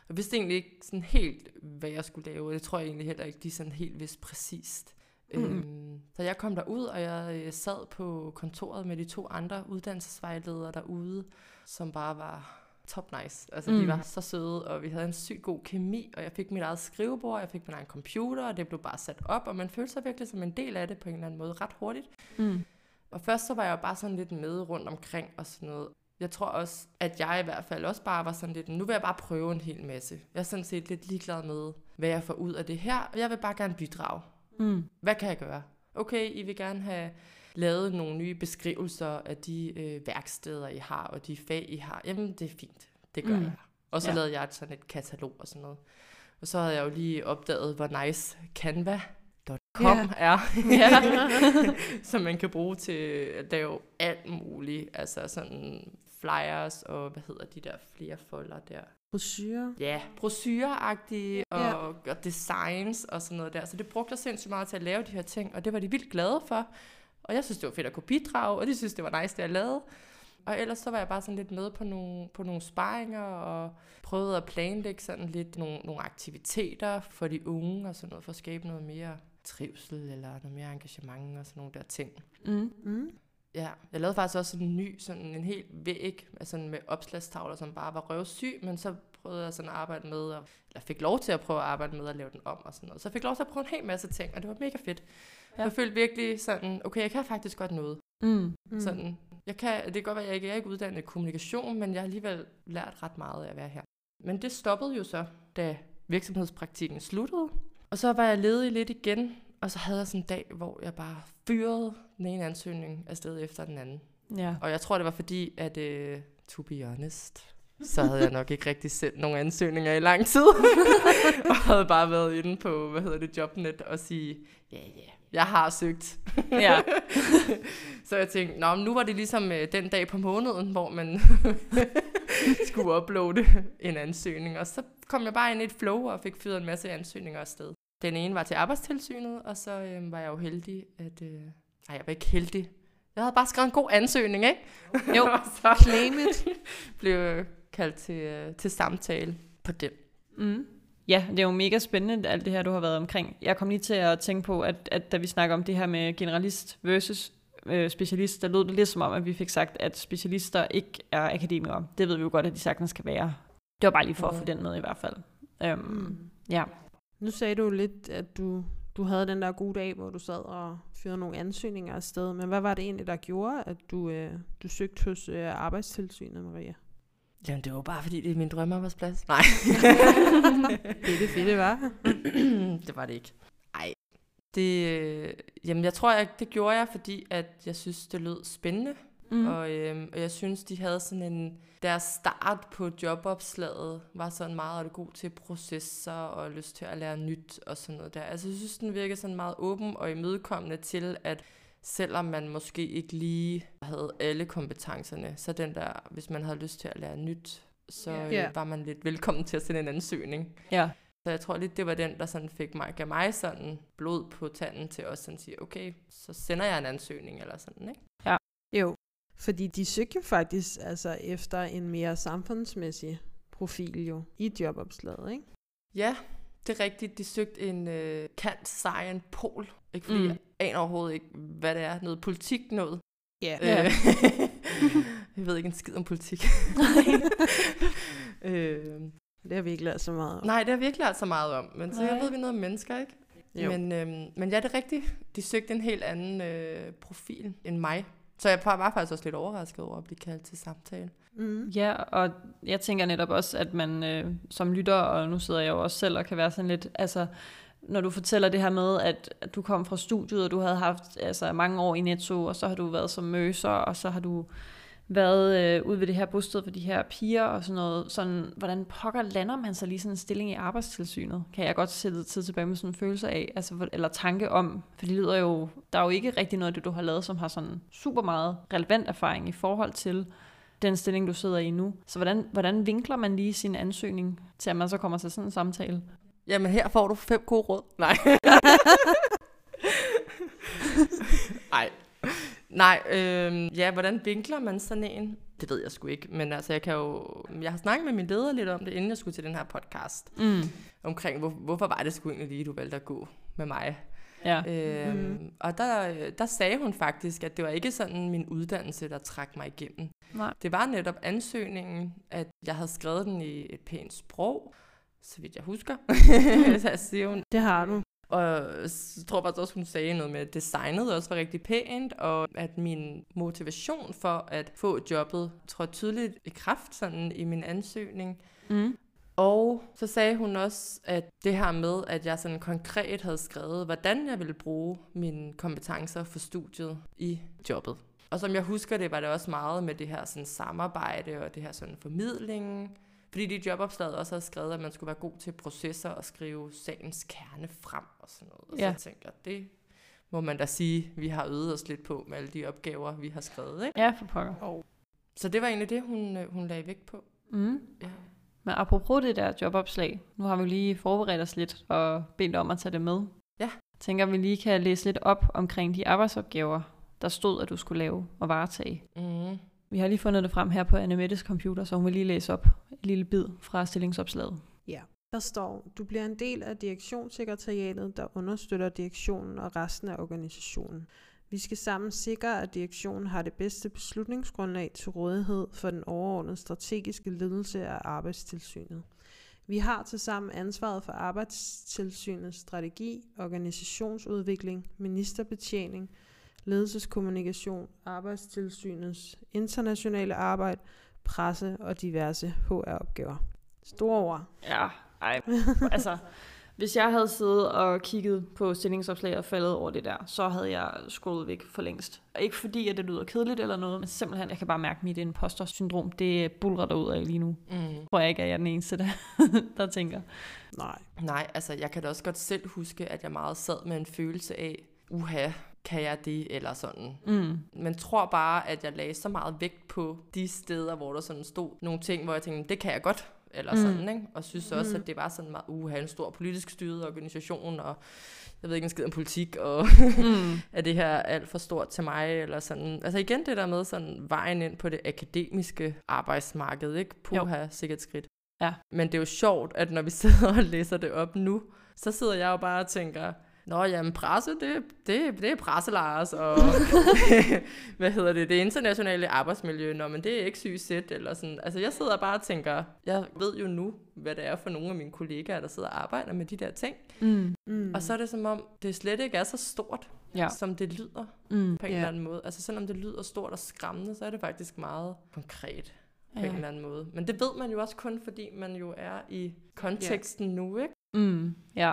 Jeg vidste egentlig ikke sådan helt, hvad jeg skulle lave, og det tror jeg egentlig heller ikke, de sådan helt vidste præcist. Mhm. Øhm, så jeg kom derud, og jeg øh, sad på kontoret med de to andre uddannelsesvejledere derude, som bare var top nice. Altså, mm. Mm. de var så søde, og vi havde en sygt god kemi, og jeg fik mit eget skrivebord, jeg fik min egen computer, og det blev bare sat op, og man følte sig virkelig som en del af det på en eller anden måde ret hurtigt. Mm. Og først så var jeg jo bare sådan lidt med rundt omkring og sådan noget. Jeg tror også, at jeg i hvert fald også bare var sådan lidt, nu vil jeg bare prøve en hel masse. Jeg er sådan set lidt ligeglad med, hvad jeg får ud af det her, og jeg vil bare gerne bidrage. Mm. Hvad kan jeg gøre? Okay, I vil gerne have lavet nogle nye beskrivelser af de øh, værksteder, I har, og de fag, I har. Jamen, det er fint. Det gør Mm. jeg. Og så Ja. lavede jeg sådan et katalog og sådan noget. Og så havde jeg jo lige opdaget, hvor nice Canva.com Ja. er. Ja. som man kan bruge til at lave alt muligt. Altså sådan flyers og hvad hedder de der flere folder der. Brosyrer. Ja, brosyreagtige og, Ja. og designs og sådan noget der. Så det brugte jeg sindssygt meget til at lave de her ting, og det var de vildt glade for. Og jeg synes, det var fedt at kunne bidrage, og de synes, det var nice, det jeg lavede. Og ellers så var jeg bare sådan lidt med på nogle, på nogle sparringer, og prøvede at planlægge sådan lidt nogle, nogle aktiviteter for de unge, og sådan noget, for at skabe noget mere trivsel, eller noget mere engagement, og sådan nogle der ting. Mm. Mm. Ja, jeg lavede faktisk også en ny, sådan en helt væg, altså med opslagstavler, som bare var røvsyg, men så prøvede jeg sådan at arbejde med, og, eller fik lov til at prøve at arbejde med at lave den om og sådan noget. Så jeg fik lov til at prøve en hel masse ting, og det var mega fedt. Ja. Jeg følte virkelig sådan, okay, jeg kan faktisk godt noget. Mm. Mm. Mm. Sådan, jeg kan, det kan godt være, at jeg ikke jeg er ikke uddannet i kommunikation, men jeg har alligevel lært ret meget af at være her. Men det stoppede jo så, da virksomhedspraktikken sluttede. Og så var jeg ledig lidt igen, og så havde jeg sådan en dag, hvor jeg bare fyrede den ene ansøgning afsted efter den anden. Ja. Og jeg tror, det var fordi, at uh, to be honest, så havde jeg nok ikke rigtig sendt nogle ansøgninger i lang tid. og havde bare været inde på, hvad hedder det, Jobnet, og sige, ja, yeah, ja, yeah, jeg har søgt. Ja. så jeg tænkte, Nå, nu var det ligesom uh, den dag på måneden, hvor man skulle uploade en ansøgning. Og så kom jeg bare ind i et flow og fik fyret en masse ansøgninger afsted. Den ene var til arbejdstilsynet, og så øh, var jeg jo heldig, at... Øh, nej, jeg var ikke heldig. Jeg havde bare skrevet en god ansøgning, ikke? Jo. så Claim it. blev kaldt til, øh, til samtale på den. Mm. Ja, det er jo mega spændende, alt det her, du har været omkring. Jeg kom lige til at tænke på, at, at da vi snakker om det her med generalist versus øh, specialist, der lød det lidt som om, at vi fik sagt, at specialister ikke er akademikere. Det ved vi jo godt, at de sagtens kan være. Det var bare lige for at få den med i hvert fald. Øhm, Mm. Ja. Nu sagde du lidt, at du, du havde den der gode dag, hvor du sad og fyrede nogle ansøgninger afsted. Men hvad var det egentlig, der gjorde, at du, øh, du søgte hos øh, arbejdstilsynet, Maria? Jamen, det var bare fordi, det er min drømmearbejdsplads. Nej. Det er det fede, var. det var det ikke. Nej. Det, øh, jamen, jeg tror, jeg, det gjorde jeg, fordi at jeg synes, det lød spændende. Mm. Og, øhm, og jeg synes, de havde sådan en... Deres start på jobopslaget var sådan meget god til processer og lyst til at lære nyt og sådan noget der. Altså, jeg synes, den virkede sådan meget åben og imødekommende til, at selvom man måske ikke lige havde alle kompetencerne, så den der, hvis man havde lyst til at lære nyt, så Ja. øh, Ja. var man lidt velkommen til at sende en ansøgning. Ja. Så jeg tror lidt, det var den, der sådan fik mig, gav mig sådan blod på tanden til også sådan at sige, okay, så sender jeg en ansøgning eller sådan, ikke? Jo, fordi de søgte jo faktisk altså, efter en mere samfundsmæssig profil jo i jobopslaget, ikke? Ja, det er rigtigt. De søgte en øh, kant science pol. Ikke fordi Mm. jeg aner overhovedet ikke, hvad det er. Noget politik noget. Ja. Ja. Øh, jeg ved ikke en skid om politik. øh, Det har vi ikke lært så meget om. nej, det har vi ikke lært så meget om, men så Nej. jeg ved vi noget om mennesker, ikke? Jo. Men, øhm, men ja, det er rigtigt. De søgte en helt anden øh, profil end mig. Så jeg var faktisk også lidt overrasket over at blive kaldt til samtale. Mm. Ja, og jeg tænker netop også, at man øh, som lytter, og nu sidder jeg jo også selv og kan være sådan lidt, altså når du fortæller det her med, at at du kom fra studiet, og du havde haft altså, mange år i Netto, og så har du været som møser, og så har du været øh, ude ved det her bosted for de her piger og sådan noget. Sådan, hvordan pokker lander man så lige sådan en stilling i arbejdstilsynet? Kan jeg godt sætte tid tilbage med sådan en følelse af, altså, eller tanke om, for det lyder jo, der er jo ikke rigtig noget af det, du har lavet, som har sådan super meget relevant erfaring i forhold til den stilling, du sidder i nu. Så hvordan, hvordan vinkler man lige sin ansøgning til, at man så kommer til sådan en samtale? Jamen her får du fem gode råd. Nej. Nej. Nej, øh, ja, hvordan vinkler man sådan en? Det ved jeg sgu ikke, men altså jeg kan jo... Jeg har snakket med min leder lidt om det, inden jeg skulle til den her podcast. Mm. Omkring, hvor, hvorfor var det sgu egentlig lige, du valgte at gå med mig? Ja. Øhm, Mhm. Og der, der sagde hun faktisk, at det var ikke sådan min uddannelse, der trak mig igennem. Nej. Det var netop ansøgningen, at jeg havde skrevet den i et pænt sprog, så vidt jeg husker. så siger hun. Det har du. Og så tror jeg faktisk også, hun sagde noget med, at designet også var rigtig pænt, og at min motivation for at få jobbet tror tydeligt i kraft sådan i min ansøgning. Mm. Og så sagde hun også, at det her med, at jeg sådan konkret havde skrevet, hvordan jeg ville bruge mine kompetencer for studiet i jobbet. Og som jeg husker det, var det også meget med det her sådan samarbejde og det her sådan formidling. Fordi de jobopslaget også havde skrevet, at man skulle være god til processer og skrive sagens kerne frem og sådan noget. Og Ja. så tænker jeg, det må man da sige, vi har øvet os lidt på med alle de opgaver, vi har skrevet. Ikke? Ja, for pokker. Så det var egentlig det, hun, øh, hun lagde vægt på. Mm. Ja. Men apropos det der jobopslag, nu har vi lige forberedt os lidt og bedt om at tage det med. Ja. Tænker, vi lige kan læse lidt op omkring de arbejdsopgaver, der stod, at du skulle lave og varetage. Mm. Vi har lige fundet det frem her på Annemettes computer, så hun vil lige læse op et lille bid fra stillingsopslaget. Ja, Der står, du bliver en del af direktionssekretariatet, der understøtter direktionen og resten af organisationen. Vi skal sammen sikre, at direktionen har det bedste beslutningsgrundlag til rådighed for den overordnede strategiske ledelse af arbejdstilsynet. Vi har tilsammen ansvaret for arbejdstilsynets strategi, organisationsudvikling, ministerbetjening, ledelseskommunikation, arbejdstilsynets internationale arbejde, presse og diverse HR-opgaver. Store ord. Ja, ej, altså, hvis jeg havde siddet og kigget på stillingsopslag og faldet over det der, så havde jeg scrollet væk for længst. Og ikke fordi, at det lyder kedeligt eller noget, men simpelthen, jeg kan bare mærke, at mit imposter-syndrom, det bulrer derud af lige nu. Mm. Tror jeg ikke, at jeg er den eneste, der, der tænker. Nej. Nej, altså jeg kan da også godt selv huske, at jeg meget sad med en følelse af, uha, kan jeg det, eller sådan. Mm. Men tror bare, at jeg lagde så meget vægt på de steder, hvor der sådan stod nogle ting, hvor jeg tænkte, det kan jeg godt, eller Mm. sådan, ikke? Og synes også, Mm. at det var sådan meget, uha, en stor politisk styret organisation, og jeg ved ikke en skid om politik, og Mm. er det her alt for stort til mig, eller sådan. Altså igen det der med sådan vejen ind på det akademiske arbejdsmarked, ikke? Puha, sikkert skridt. Ja. Men det er jo sjovt, at når vi sidder og læser det op nu, så sidder jeg jo bare og tænker, Nå, jamen presse, det, det, det er presse, Lars, og hvad hedder det, det internationale arbejdsmiljø, nå, men det er ikke sygt eller sådan. Altså, jeg sidder bare og tænker, jeg ved jo nu, hvad det er for nogle af mine kollegaer, der sidder og arbejder med de der ting. Mm. Mm. Og så er det som om, det slet ikke er så stort, Ja. som det lyder Mm. på en Ja. eller anden måde. Altså selvom det lyder stort og skræmmende, så er det faktisk meget konkret på Ja. en eller anden måde. Men det ved man jo også kun, fordi man jo er i konteksten nu, ikke? Mm. Ja.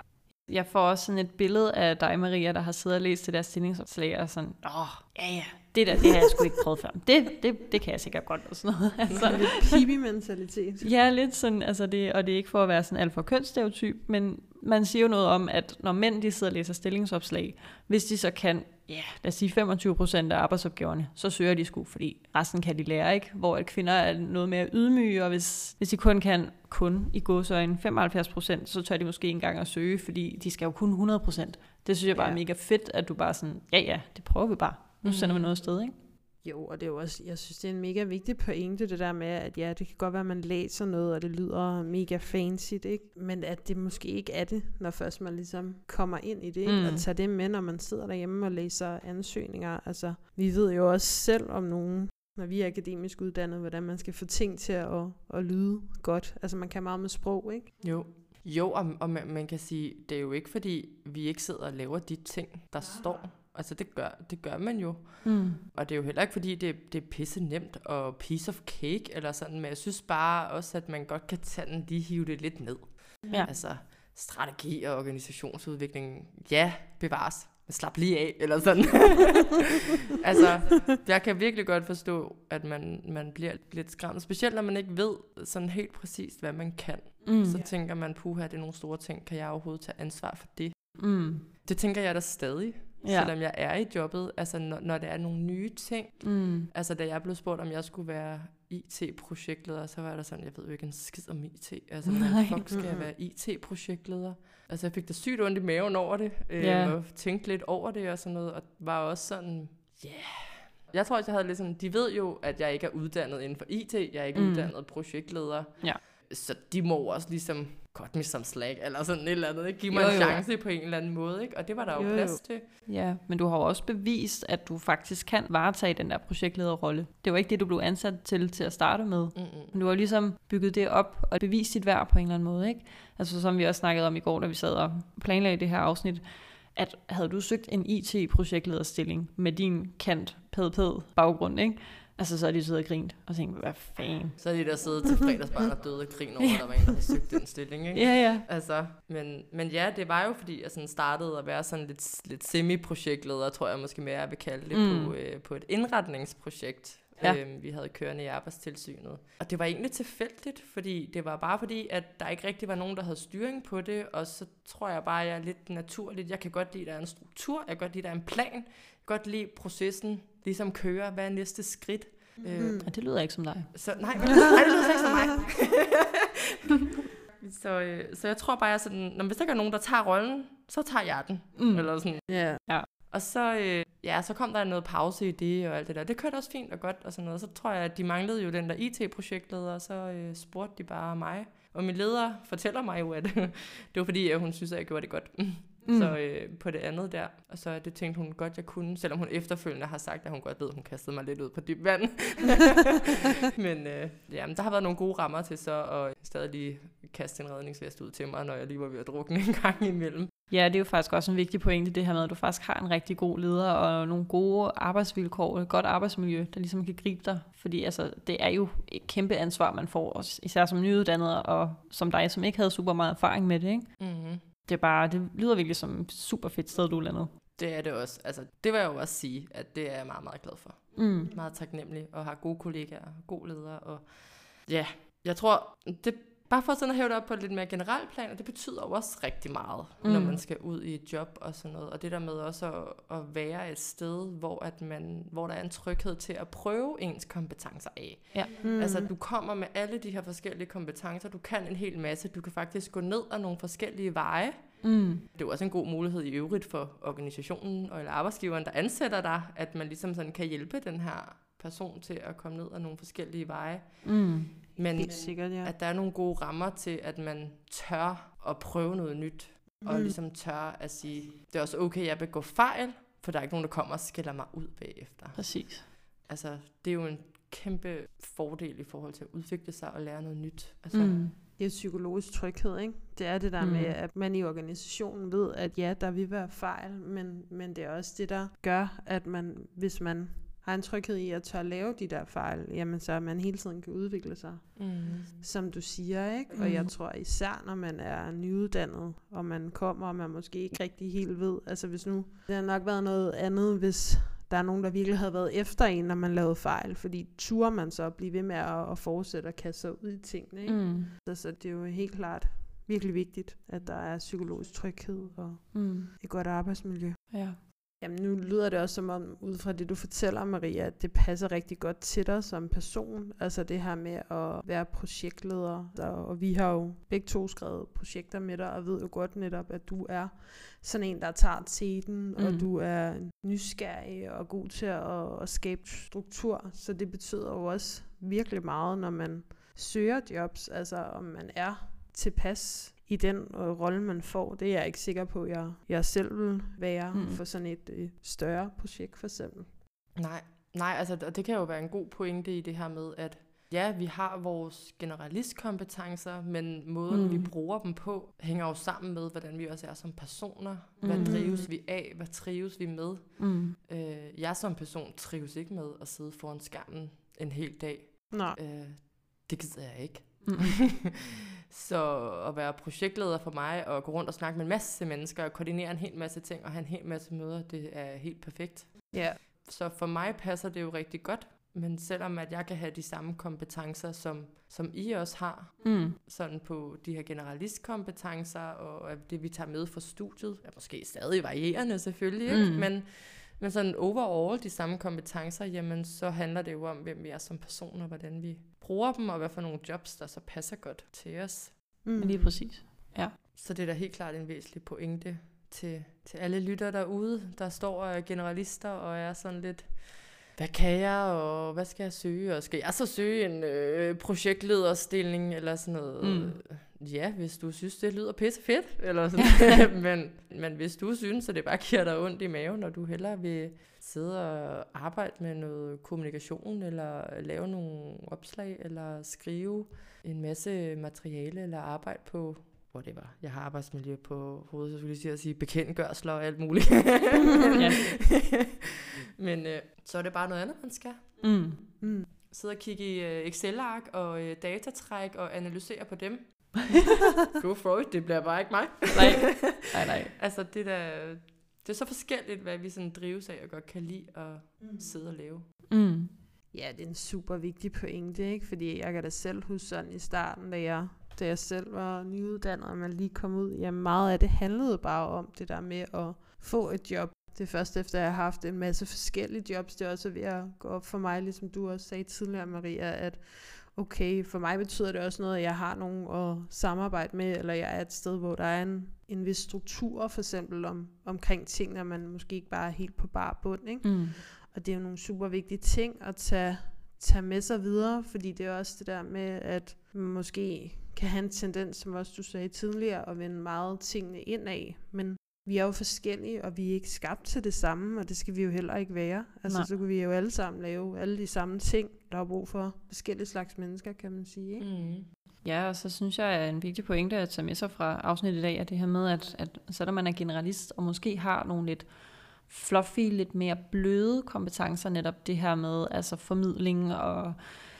Jeg får også sådan et billede af dig, Maria, der har siddet og læst det der stillingsopslag, og sådan, åh, ja ja, det der, det har jeg sgu ikke prøvet før. Det, det, det kan jeg sikkert godt, og sådan noget. Altså, Lidt pibi-mentalitet. Ja, lidt sådan, altså det, og det er ikke for at være sådan alt for kønsstereotyp, men man siger jo noget om, at når mænd de sidder og læser stillingsopslag, hvis de så kan, ja, lad os sige 25 procent af arbejdsopgaverne, så søger de sgu, fordi resten kan de lære, ikke? Hvor at kvinder er noget mere ydmyge, og hvis, hvis de kun kan, kun i godsøjne 75 procent, så tør de måske ikke engang at søge, fordi de skal jo kun 100 procent. Det synes jeg bare Ja. er mega fedt, at du bare sådan, ja ja, det prøver vi bare. Nu Mhm. sender vi noget afsted, ikke? Jo, og det er jo også, jeg synes, det er en mega vigtig pointe, det der med, at ja, det kan godt være, at man læser noget, og det lyder mega fancy, ikke? men at det måske ikke er det, når først man ligesom kommer ind i det, ikke? Mm. og tager det med, når man sidder derhjemme og læser ansøgninger. Altså, vi ved jo også selv om nogen, når vi er akademisk uddannet, hvordan man skal få ting til at, at, at lyde godt. Altså, man kan meget med sprog, ikke? Jo. Jo, og, og man, man kan sige, det er jo ikke fordi, vi ikke sidder og laver de ting, der står. Altså det gør, det gør man jo. Mm. Og det er jo heller ikke fordi, det, det er pisse nemt og piece of cake eller sådan, men jeg synes bare også, at man godt kan tage den, lige hive det lidt ned. Ja. Altså strategi og organisationsudvikling, ja, bevares. Men slap lige af, eller sådan. altså, jeg kan virkelig godt forstå, at man, man bliver lidt skræmt. Specielt når man ikke ved sådan helt præcist, hvad man kan. Mm. Så tænker man, puha, det er nogle store ting. Kan jeg overhovedet tage ansvar for det? Mm. Det tænker jeg da stadig, Ja. selvom jeg er i jobbet. Altså, når, når det er nogle nye ting. Mm. Altså, da jeg blev spurgt, om jeg skulle være IT-projektleder, så var der sådan, jeg ved jo ikke en skid om IT. Altså, hvordan fuck skal jeg være IT-projektleder? Altså, jeg fik da sygt ondt i maven over det, øh, Ja. og tænkte lidt over det og sådan noget, og var også sådan, ja... Yeah. Jeg tror også, jeg havde lidt sådan, de ved jo, at jeg ikke er uddannet inden for IT, jeg er ikke Mm. uddannet projektleder. Ja. Så de må også ligesom cut me some slack, eller sådan et eller andet, ikke? Give mig Jo, en jo. chance på en eller anden måde, ikke? Og det var der jo, Jo, jo. plads til. Ja, men du har jo også bevist, at du faktisk kan varetage den der projektlederrolle. Det var ikke det, du blev ansat til til at starte med. Mm-mm. Men du har ligesom bygget det op og bevist dit værd på en eller anden måde, ikke? Altså som vi også snakkede om i går, da vi sad og planlagde det her afsnit, at havde du søgt en IT-projektlederstilling med din kant baggrund, ikke? Altså så er de siddet og grint og tænkt, hvad fanden? Så er de der siddet til fredagsbarn og døde og grin over, at der var en, der havde søgt den stilling, ikke? Ja, ja. Altså, men, men ja, det var jo fordi, jeg sådan startede at være sådan lidt, lidt semi-projektleder, tror jeg måske mere, jeg vil kalde det, Mm. på, øh, på et indretningsprojekt, Ja. ja. øhm, vi havde kørende i arbejdstilsynet. Og det var egentlig tilfældigt, fordi det var bare fordi, at der ikke rigtig var nogen, der havde styring på det, og så tror jeg bare, at jeg er lidt naturligt. Jeg kan godt lide, at der er en struktur, jeg kan godt lide, at der er en plan, jeg kan godt lide processen, ligesom kører, hvad er næste skridt. Mm. Øh, Og det lyder ikke som dig. så, nej, men, nej, det lyder slet ikke som mig. så, øh, så jeg tror bare, jeg er sådan, når hvis der ikke er nogen, der tager rollen, så tager jeg den. Mm. Eller sådan. Ja. Og så, øh, ja, så kom der noget pause i det og alt det der. Det kørte også fint og godt og sådan noget. Så tror jeg, at de manglede jo den der IT-projektleder, og så øh, spurgte de bare mig. Og min leder fortæller mig jo, at det var fordi, at hun synes, at jeg gjorde det godt. Mm. Så øh, på det andet der. Og så det tænkte hun godt, jeg kunne, selvom hun efterfølgende har sagt, at hun godt ved, at hun kastede mig lidt ud på dyb vand. men øh, ja, men der har været nogle gode rammer til så at stadig lige kaste en redningsvest ud til mig, når jeg lige var ved at drukne en gang imellem. Ja, det er jo faktisk også en vigtig pointe, det her med, at du faktisk har en rigtig god leder og nogle gode arbejdsvilkår, et godt arbejdsmiljø, der ligesom kan gribe dig. Fordi altså, det er jo et kæmpe ansvar, man får, især som nyuddannet og som dig, som ikke havde super meget erfaring med det. Ikke? Mm-hmm. Det, er bare, det lyder virkelig som et super fedt sted, du er landet. Det er det også. Altså, det vil jeg jo også sige, at det er jeg meget, meget glad for. Mm. Meget taknemmelig og har gode kollegaer, god leder. Og ja, jeg tror, det bare for sådan at hæve det op på et lidt mere generelt plan, og det betyder jo også rigtig meget, mm. når man skal ud i et job og sådan noget. Og det der med også at, at være et sted, hvor, at man, hvor der er en tryghed til at prøve ens kompetencer af. Ja. Mm. Altså, du kommer med alle de her forskellige kompetencer. Du kan en hel masse. Du kan faktisk gå ned ad nogle forskellige veje. Mm. Det er også en god mulighed i øvrigt for organisationen og eller arbejdsgiveren, der ansætter dig, at man ligesom sådan kan hjælpe den her person til at komme ned ad nogle forskellige veje. Mm. Men sikkert, ja. at der er nogle gode rammer til, at man tør at prøve noget nyt. Og Mm. ligesom tør at sige, det er også okay, jeg begår fejl, for der er ikke nogen, der kommer og skælder mig ud bagefter. Præcis. Altså, det er jo en kæmpe fordel i forhold til at udvikle sig og lære noget nyt. Altså, Mm. Det er psykologisk tryghed, ikke? Det er det der mm. med, at man i organisationen ved, at ja, der vil være fejl, men, men det er også det, der gør, at man, hvis man har en tryghed i at tør lave de der fejl, jamen så man hele tiden kan udvikle sig, Mm. som du siger, ikke? Og Mm. jeg tror især, når man er nyuddannet, og man kommer, og man måske ikke rigtig helt ved, altså hvis nu, det har nok været noget andet, hvis der er nogen, der virkelig havde været efter en, når man lavede fejl, fordi turer man så at blive ved med at, at fortsætte og kaste sig ud i tingene, ikke? Mm. Så, så det er jo helt klart virkelig vigtigt, at der er psykologisk tryghed og Mm. et godt arbejdsmiljø. Ja. Jamen nu lyder det også som om, ud fra det du fortæller, Maria, at det passer rigtig godt til dig som person. Altså det her med at være projektleder. Og vi har jo begge to skrevet projekter med dig, og ved jo godt netop, at du er sådan en, der tager teten, mm. og du er nysgerrig og god til at, at skabe struktur. Så det betyder jo også virkelig meget, når man søger jobs, altså om man er tilpas i den øh, rolle, man får. Det er jeg ikke sikker på, at jeg, jeg selv vil være mm. for sådan et øh, større projekt for eksempel. Nej, nej, altså og det kan jo være en god pointe i det her med, at ja, vi har vores generalistkompetencer, men måden, mm. vi bruger dem på, hænger jo sammen med, hvordan vi også er som personer. Hvad mm. drives vi af? Hvad trives vi med? Mm. Øh, jeg som person trives ikke med at sidde foran skærmen en hel dag. Nej. Øh, det gider jeg ikke. Mm. så at være projektleder for mig, og gå rundt og snakke med en masse mennesker, og koordinere en hel masse ting, og have en hel masse møder, det er helt perfekt. Ja. Yeah. Så for mig passer det jo rigtig godt, men selvom at jeg kan have de samme kompetencer, som, som I også har, mm. sådan på de her generalistkompetencer, og det vi tager med fra studiet, er måske stadig varierende selvfølgelig, mm. ikke? men men sådan overall de samme kompetencer, jamen så handler det jo om, hvem vi er som personer, hvordan vi bruger dem, og hvad for nogle jobs, der så passer godt til os. Mm. Lige præcis. Ja. Så det er da helt klart en væsentlig pointe til, til alle lytter derude, der står generalister og er sådan lidt, hvad kan jeg, og hvad skal jeg søge, og skal jeg så søge en øh, projektlederstilling, eller sådan noget. Mm. Ja, hvis du synes, det lyder pisse fedt, eller sådan men, men hvis du synes, at det bare giver dig ondt i maven, og du hellere vil sidde og arbejde med noget kommunikation, eller lave nogle opslag, eller skrive en masse materiale, eller arbejde på whatever. Jeg har arbejdsmiljø på hovedet, så skulle jeg sige bekendtgørsler og alt muligt. Men øh, så er det bare noget andet, man skal. Mm. Mm. Sidde og kigge i øh, Excel-ark og øh, datatræk og analysere på dem. Go for it, det bliver bare ikke mig. nej, nej, nej. altså, det, der, det er så forskelligt, hvad vi sådan drives af og godt kan lide at mm. sidde og lave. Mm. Ja, det er en super vigtig pointe, ikke? Fordi jeg kan da selv huske sådan i starten, da jeg, da jeg selv var nyuddannet, og man lige kom ud, jamen meget af det handlede bare om det der med at få et job. Det er først efter, at jeg har haft en masse forskellige jobs, det er også ved at gå op for mig, ligesom du også sagde tidligere, Maria, at okay, for mig betyder det også noget, at jeg har nogen at samarbejde med, eller jeg er et sted, hvor der er en, en vis struktur, for eksempel om, omkring ting, at man måske ikke bare er helt på bar bund, ikke? Mm. Og det er jo nogle super vigtige ting at tage, tage med sig videre, fordi det er også det der med, at man måske kan have en tendens, som også du sagde tidligere, at vende meget tingene ind af, men vi er jo forskellige, og vi er ikke skabt til det samme, og det skal vi jo heller ikke være. Altså, Nej. så kan vi jo alle sammen lave alle de samme ting, der er brug for forskellige slags mennesker, kan man sige. Ikke? Mm. Ja, og så synes jeg, at en vigtig pointe at tage med sig fra afsnittet i dag, er det her med, at, at selvom man er generalist, og måske har nogle lidt fluffy, lidt mere bløde kompetencer, netop det her med altså formidling og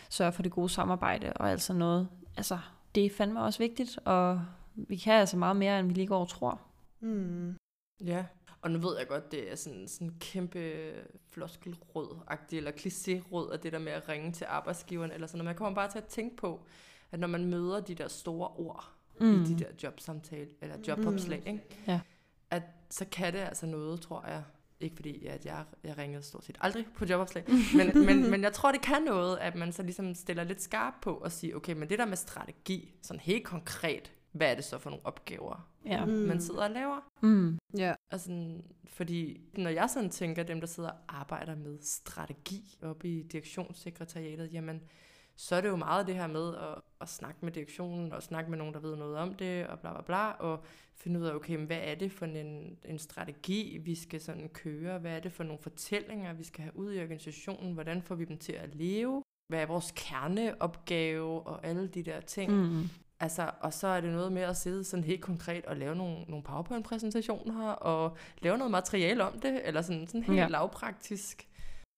sørge for det gode samarbejde og alt sådan noget. Altså, det er fandme også vigtigt, og vi kan altså meget mere, end vi lige går og tror. Mm. Ja, og nu ved jeg godt, det er sådan en kæmpe floskelråd-agtig, eller kliché-råd, af det der med at ringe til arbejdsgiveren, eller sådan noget. Man kommer bare til at tænke på, at når man møder de der store ord mm. i de der jobsamtale, eller jobopslag, mm. ikke? Ja. at så kan det altså noget, tror jeg, ikke fordi at jeg, jeg ringede stort set aldrig på jobopslag, men, men, men jeg tror, det kan noget, at man så ligesom stiller lidt skarp på og siger, okay, men det der med strategi, sådan helt konkret, hvad er det så for nogle opgaver, ja. mm. man sidder og laver? Mm. Ja. Altså, fordi når jeg sådan tænker, dem der sidder og arbejder med strategi oppe i direktionssekretariatet, jamen, så er det jo meget det her med at, at snakke med direktionen, og snakke med nogen, der ved noget om det, og bla bla bla, og finde ud af, okay, men hvad er det for en, en strategi, vi skal sådan køre? Hvad er det for nogle fortællinger, vi skal have ud i organisationen? Hvordan får vi dem til at leve? Hvad er vores kerneopgave og alle de der ting? Mm. Altså, og så er det noget med at sidde sådan helt konkret og lave nogle, nogle PowerPoint-præsentationer og lave noget materiale om det, eller sådan, sådan helt ja. lavpraktisk.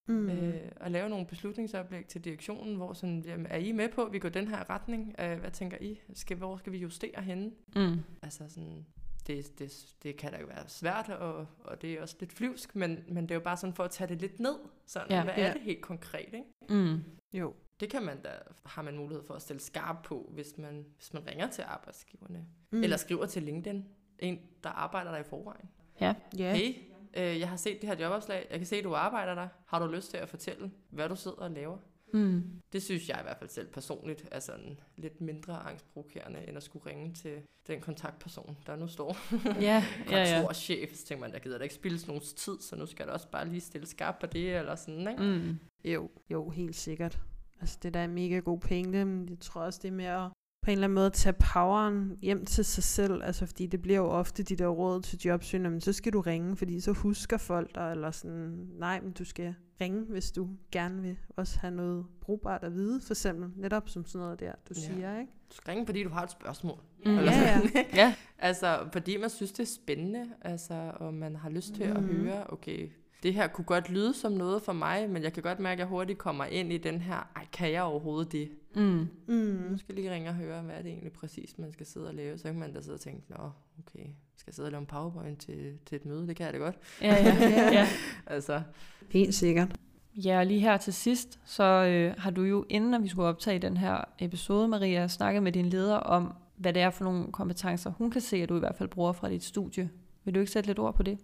Mm. Øh, at lave nogle beslutningsoplæg til direktionen, hvor sådan, jamen, er I med på, at vi går den her retning? Øh, hvad tænker I? Skal, hvor skal vi justere henne? Mm. Altså sådan, det, det, det kan da jo være svært, og, og det er også lidt flyvsk, men, men det er jo bare sådan for at tage det lidt ned. Sådan, ja, hvad ja. er det helt konkret? Ikke? Mm. Jo. Det kan man da, har man mulighed for at stille skarp på, hvis man, hvis man ringer til arbejdsgiverne. Mm. Eller skriver til LinkedIn, en der arbejder der i forvejen. Ja. ja. Hey, øh, jeg har set det her jobopslag, jeg kan se, at du arbejder der. Har du lyst til at fortælle, hvad du sidder og laver? Mm. Det synes jeg i hvert fald selv personligt er sådan lidt mindre angstprovokerende, end at skulle ringe til den kontaktperson, der nu står Ja, ja, ja. kontorchef. Så tænker man, der gider da ikke spildes nogen tid, så nu skal der også bare lige stille skarpt på det, eller sådan, ikke? Mm. Jo, jo, helt sikkert. Altså, det der er mega god pointe, men jeg tror også, det er mere på en eller anden måde at tage poweren hjem til sig selv, altså fordi det bliver jo ofte de der råd til jobsøgende, men så skal du ringe, fordi så husker folk dig, eller sådan, nej, men du skal ringe, hvis du gerne vil også have noget brugbart at vide, for eksempel, netop som sådan noget der, du Ja. siger, ikke? Du skal ringe, fordi du har et spørgsmål. Mm. Eller Ja, ja. Ja. Altså, fordi man synes, det er spændende, altså, og man har lyst til at Mhm. høre, okay, det her kunne godt lyde som noget for mig, men jeg kan godt mærke, at jeg hurtigt kommer ind i den her, ej, kan jeg overhovedet det? Mm. Mm. Nu skal jeg lige ringe og høre, hvad er det egentlig præcis, man skal sidde og lave. Så kan man da sidde og tænke, nå, okay, skal jeg sidde og lave en powerpoint til, til et møde? Det kan jeg da godt. Ja, ja, ja. Altså, Helt sikkert. Ja, og lige her til sidst, så øh, har du jo, inden vi skulle optage den her episode, Maria, snakket med din leder om, hvad det er for nogle kompetencer, hun kan se, at du i hvert fald bruger fra dit studie. Vil du ikke sætte lidt ord på det?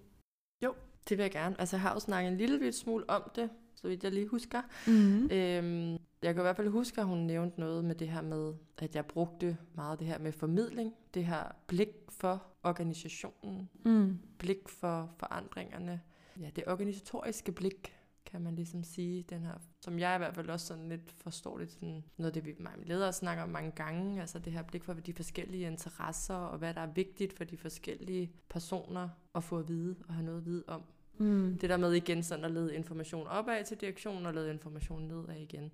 Det vil jeg gerne. Altså, jeg har jo snakket en lille bit smule om det, så vidt jeg lige husker. Mm. Øhm, jeg kan i hvert fald huske, at hun nævnte noget med det her med, at jeg brugte meget det her med formidling. Det her blik for organisationen, Mm. blik for forandringerne. Ja, det organisatoriske blik, kan man ligesom sige, den her, som jeg i hvert fald også sådan lidt forstår det, sådan noget af det, vi mange ledere snakker om mange gange, altså det her blik for de forskellige interesser, og hvad der er vigtigt for de forskellige personer at få at vide, og have noget at vide om. Mm. Det der med igen sådan at lede information opad til direktionen, og lede information nedad igen.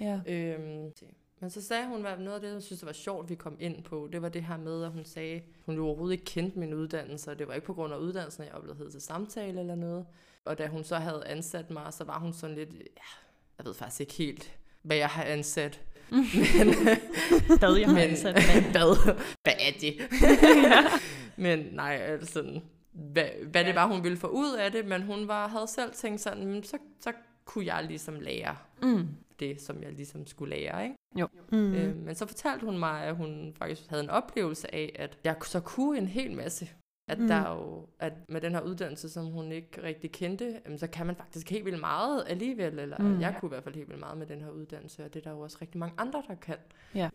Ja. Øhm, men så sagde hun, hvad noget af det, jeg synes, det var sjovt, vi kom ind på. Det var det her med, at hun sagde, hun jo overhovedet ikke kendte min uddannelse, og det var ikke på grund af uddannelsen, jeg oplevede til samtale eller noget. Og da hun så havde ansat mig, så var hun sådan lidt, ja, jeg ved faktisk ikke helt, hvad jeg har ansat. Men, Hvad jeg har men, ansat. hvad, hvad er det? men nej, altså hvad, hvad det var, hun ville få ud af det, men hun var, havde selv tænkt sådan, "Men så, så kunne jeg ligesom lære Mm. det, som jeg ligesom skulle lære, ikke? Mm. Mm. Øh, men så fortalte hun mig, at hun faktisk havde en oplevelse af, at jeg så kunne en hel masse. At Mm. der jo, at med den her uddannelse, som hun ikke rigtig kendte, så kan man faktisk helt vildt meget alligevel, eller Mm. jeg kunne i hvert fald helt vildt meget med den her uddannelse, og det er der jo også rigtig mange andre, der kan.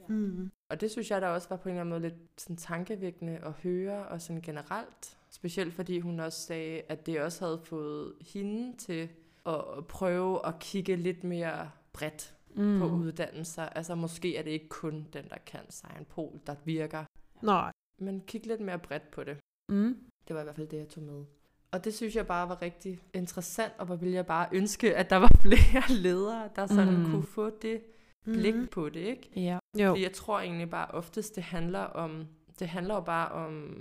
Mm. Og det synes jeg der også var på en eller anden måde lidt sådan tankevækkende at høre, og sådan generelt. Specielt fordi hun også sagde, at det også havde fået hende til at prøve at kigge lidt mere bredt Mm. på uddannelser. Altså måske er det ikke kun den, der kan sign pol, der virker. Nej. Men kig lidt mere bredt på det. Mm. Det var i hvert fald det, jeg tog med. Og det synes jeg bare var rigtig interessant, og hvor ville jeg bare ønske, at der var flere ledere, der sådan Mm. mm. kunne få det blik på det, ikke? Ja. Jo. Fordi jeg tror egentlig bare oftest, det handler om, det handler jo bare om,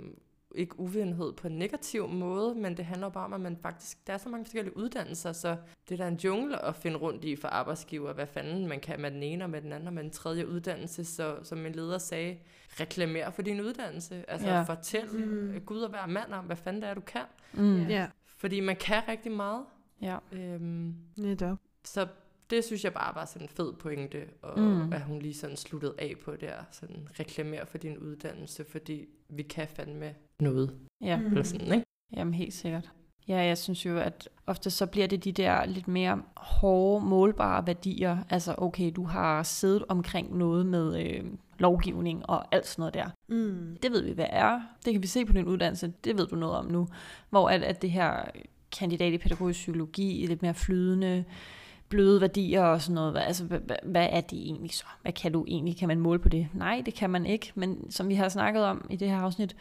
ikke uvidenhed på en negativ måde, men det handler bare om, at man faktisk, der er så mange forskellige uddannelser, så det er da en jungle at finde rundt i for arbejdsgiver, hvad fanden man kan med den ene og med den anden og med den tredje uddannelse, så som min leder sagde, reklamer for din uddannelse, altså Ja. fortæl Mm. Gud og hver mand om, hvad fanden det er, du kan, Mm. Ja, fordi man kan rigtig meget, ja. øhm, netop. så det synes jeg bare var sådan en fed pointe, og mm. at hun lige sådan sluttede af på der, sådan reklamer for din uddannelse, fordi vi kan fandme noget, Ja. Eller sådan, ikke? Jamen helt sikkert. Ja, jeg synes jo, at ofte så bliver det de der lidt mere hårde, målbare værdier. Altså, okay, du har siddet omkring noget med øh, lovgivning og alt sådan noget der. Mm. Det ved vi, hvad er. Det kan vi se på din uddannelse. Det ved du noget om nu. Hvor at, at det her kandidat i pædagogisk psykologi er lidt mere flydende, bløde værdier og sådan noget. Hvad- Altså, hvad, hvad- hvad er det egentlig så? Hvad kan du egentlig? Kan man måle på det? Nej, det kan man ikke. Men som vi har snakket om i det her afsnit,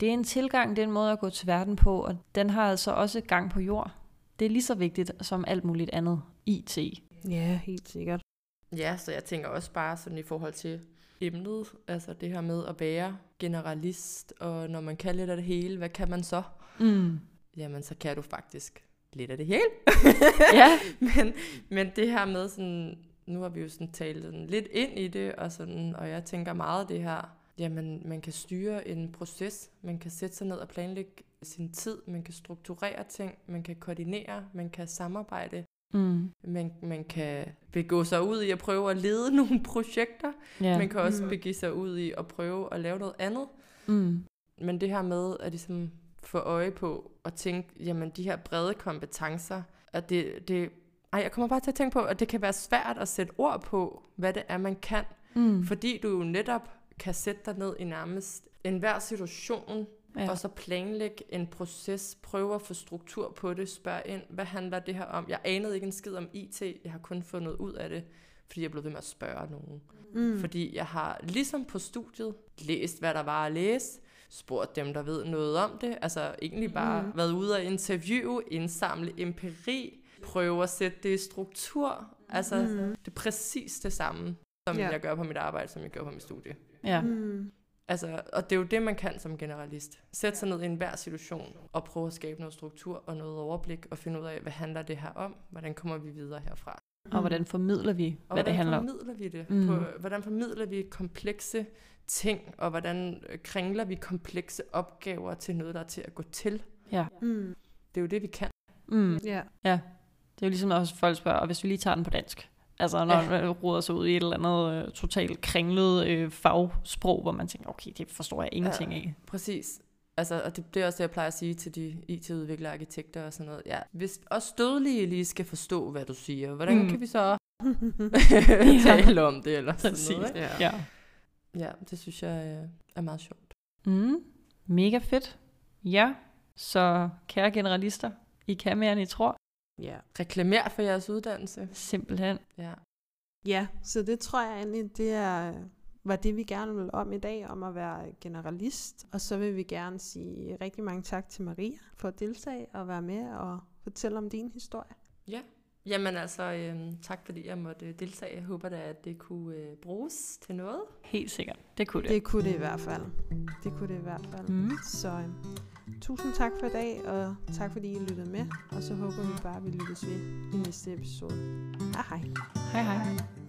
det er en tilgang, det er en måde at gå til verden på, og den har altså også gang på jord. Det er lige så vigtigt som alt muligt andet IT. Ja, helt sikkert. Ja, så jeg tænker også bare sådan i forhold til emnet, altså det her med at være generalist, og når man kan lidt af det hele, hvad kan man så? Mm. Jamen, så kan du faktisk lidt af det hele. Ja. men, men det her med sådan, nu har vi jo sådan talt sådan lidt ind i det, og, sådan, og jeg tænker meget det her, jamen man kan styre en proces, man kan sætte sig ned og planlægge sin tid, man kan strukturere ting, man kan koordinere, man kan samarbejde, Mm. man, man kan begå sig ud i at prøve at lede nogle projekter, Ja. man kan også Mm. begive sig ud i at prøve at lave noget andet, Mm. men det her med at ligesom få øje på og tænke, jamen de her brede kompetencer, at det, det ej, jeg kommer bare til at tænke på, at det kan være svært at sætte ord på, hvad det er, man kan. Mm. Fordi du jo netop kan sætte dig ned i nærmest enhver situation, ja. og så planlægge en proces, prøve at få struktur på det, spørge ind, hvad handler det her om? Jeg anede ikke en skid om IT, jeg har kun fundet ud af det, fordi jeg blev ved med at spørge nogen. Mm. Fordi jeg har ligesom på studiet læst, hvad der var at læse, spurgt dem, der ved noget om det, altså egentlig bare mm. været ude og interviewe, indsamle empiri, prøve at sætte det i struktur, altså mm. det er præcis det samme, som ja. jeg gør på mit arbejde, som jeg gør på mit studie. Ja. Mm. Altså, og det er jo det, man kan som generalist. Sætte sig ned i enhver situation og prøve at skabe noget struktur og noget overblik og finde ud af, hvad handler det her om? Hvordan kommer vi videre herfra? Og hvordan formidler vi, hvad det handler om? hvordan formidler vi det? Mm. På, hvordan formidler vi komplekse ting, og hvordan kringler vi komplekse opgaver til noget, der er til at gå til? Ja. Mm. Det er jo det, vi kan. Mm. Ja. ja. Det er jo ligesom også, folk spørger, og hvis vi lige tager den på dansk, Altså når ja. man roder sig ud i et eller andet uh, totalt kringlet uh, fagsprog, hvor man tænker, okay, det forstår jeg ingenting ja, af. Præcis. Altså, og det, det er også det, jeg plejer at sige til de IT-udviklere arkitekter og sådan noget. Ja, hvis også dødelige lige skal forstå, hvad du siger, hvordan mm. kan vi så tale om det? Eller sådan Præcis. noget, ja. ja. ja, det synes jeg øh, er meget sjovt. Mm. Mega fedt. Ja, så kære generalister, I kan mere, end I tror. Ja. Reklamer for jeres uddannelse. Simpelthen. Ja. Ja, så det tror jeg egentlig, det er, var det, vi gerne vil om i dag, om at være generalist. Og så vil vi gerne sige rigtig mange tak til Maria for at deltage og være med og fortælle om din historie. Ja, Jamen altså, øh, tak fordi jeg måtte deltage. Jeg håber da, at det kunne øh, bruges til noget. Helt sikkert. Det kunne det. Det kunne det i hvert fald. Det kunne det i hvert fald. Mm. Så øh, tusind tak for i dag, og tak fordi I lyttede med. Og så håber vi bare, at vi lyttes ved i næste episode. Hej hej. Hej hej.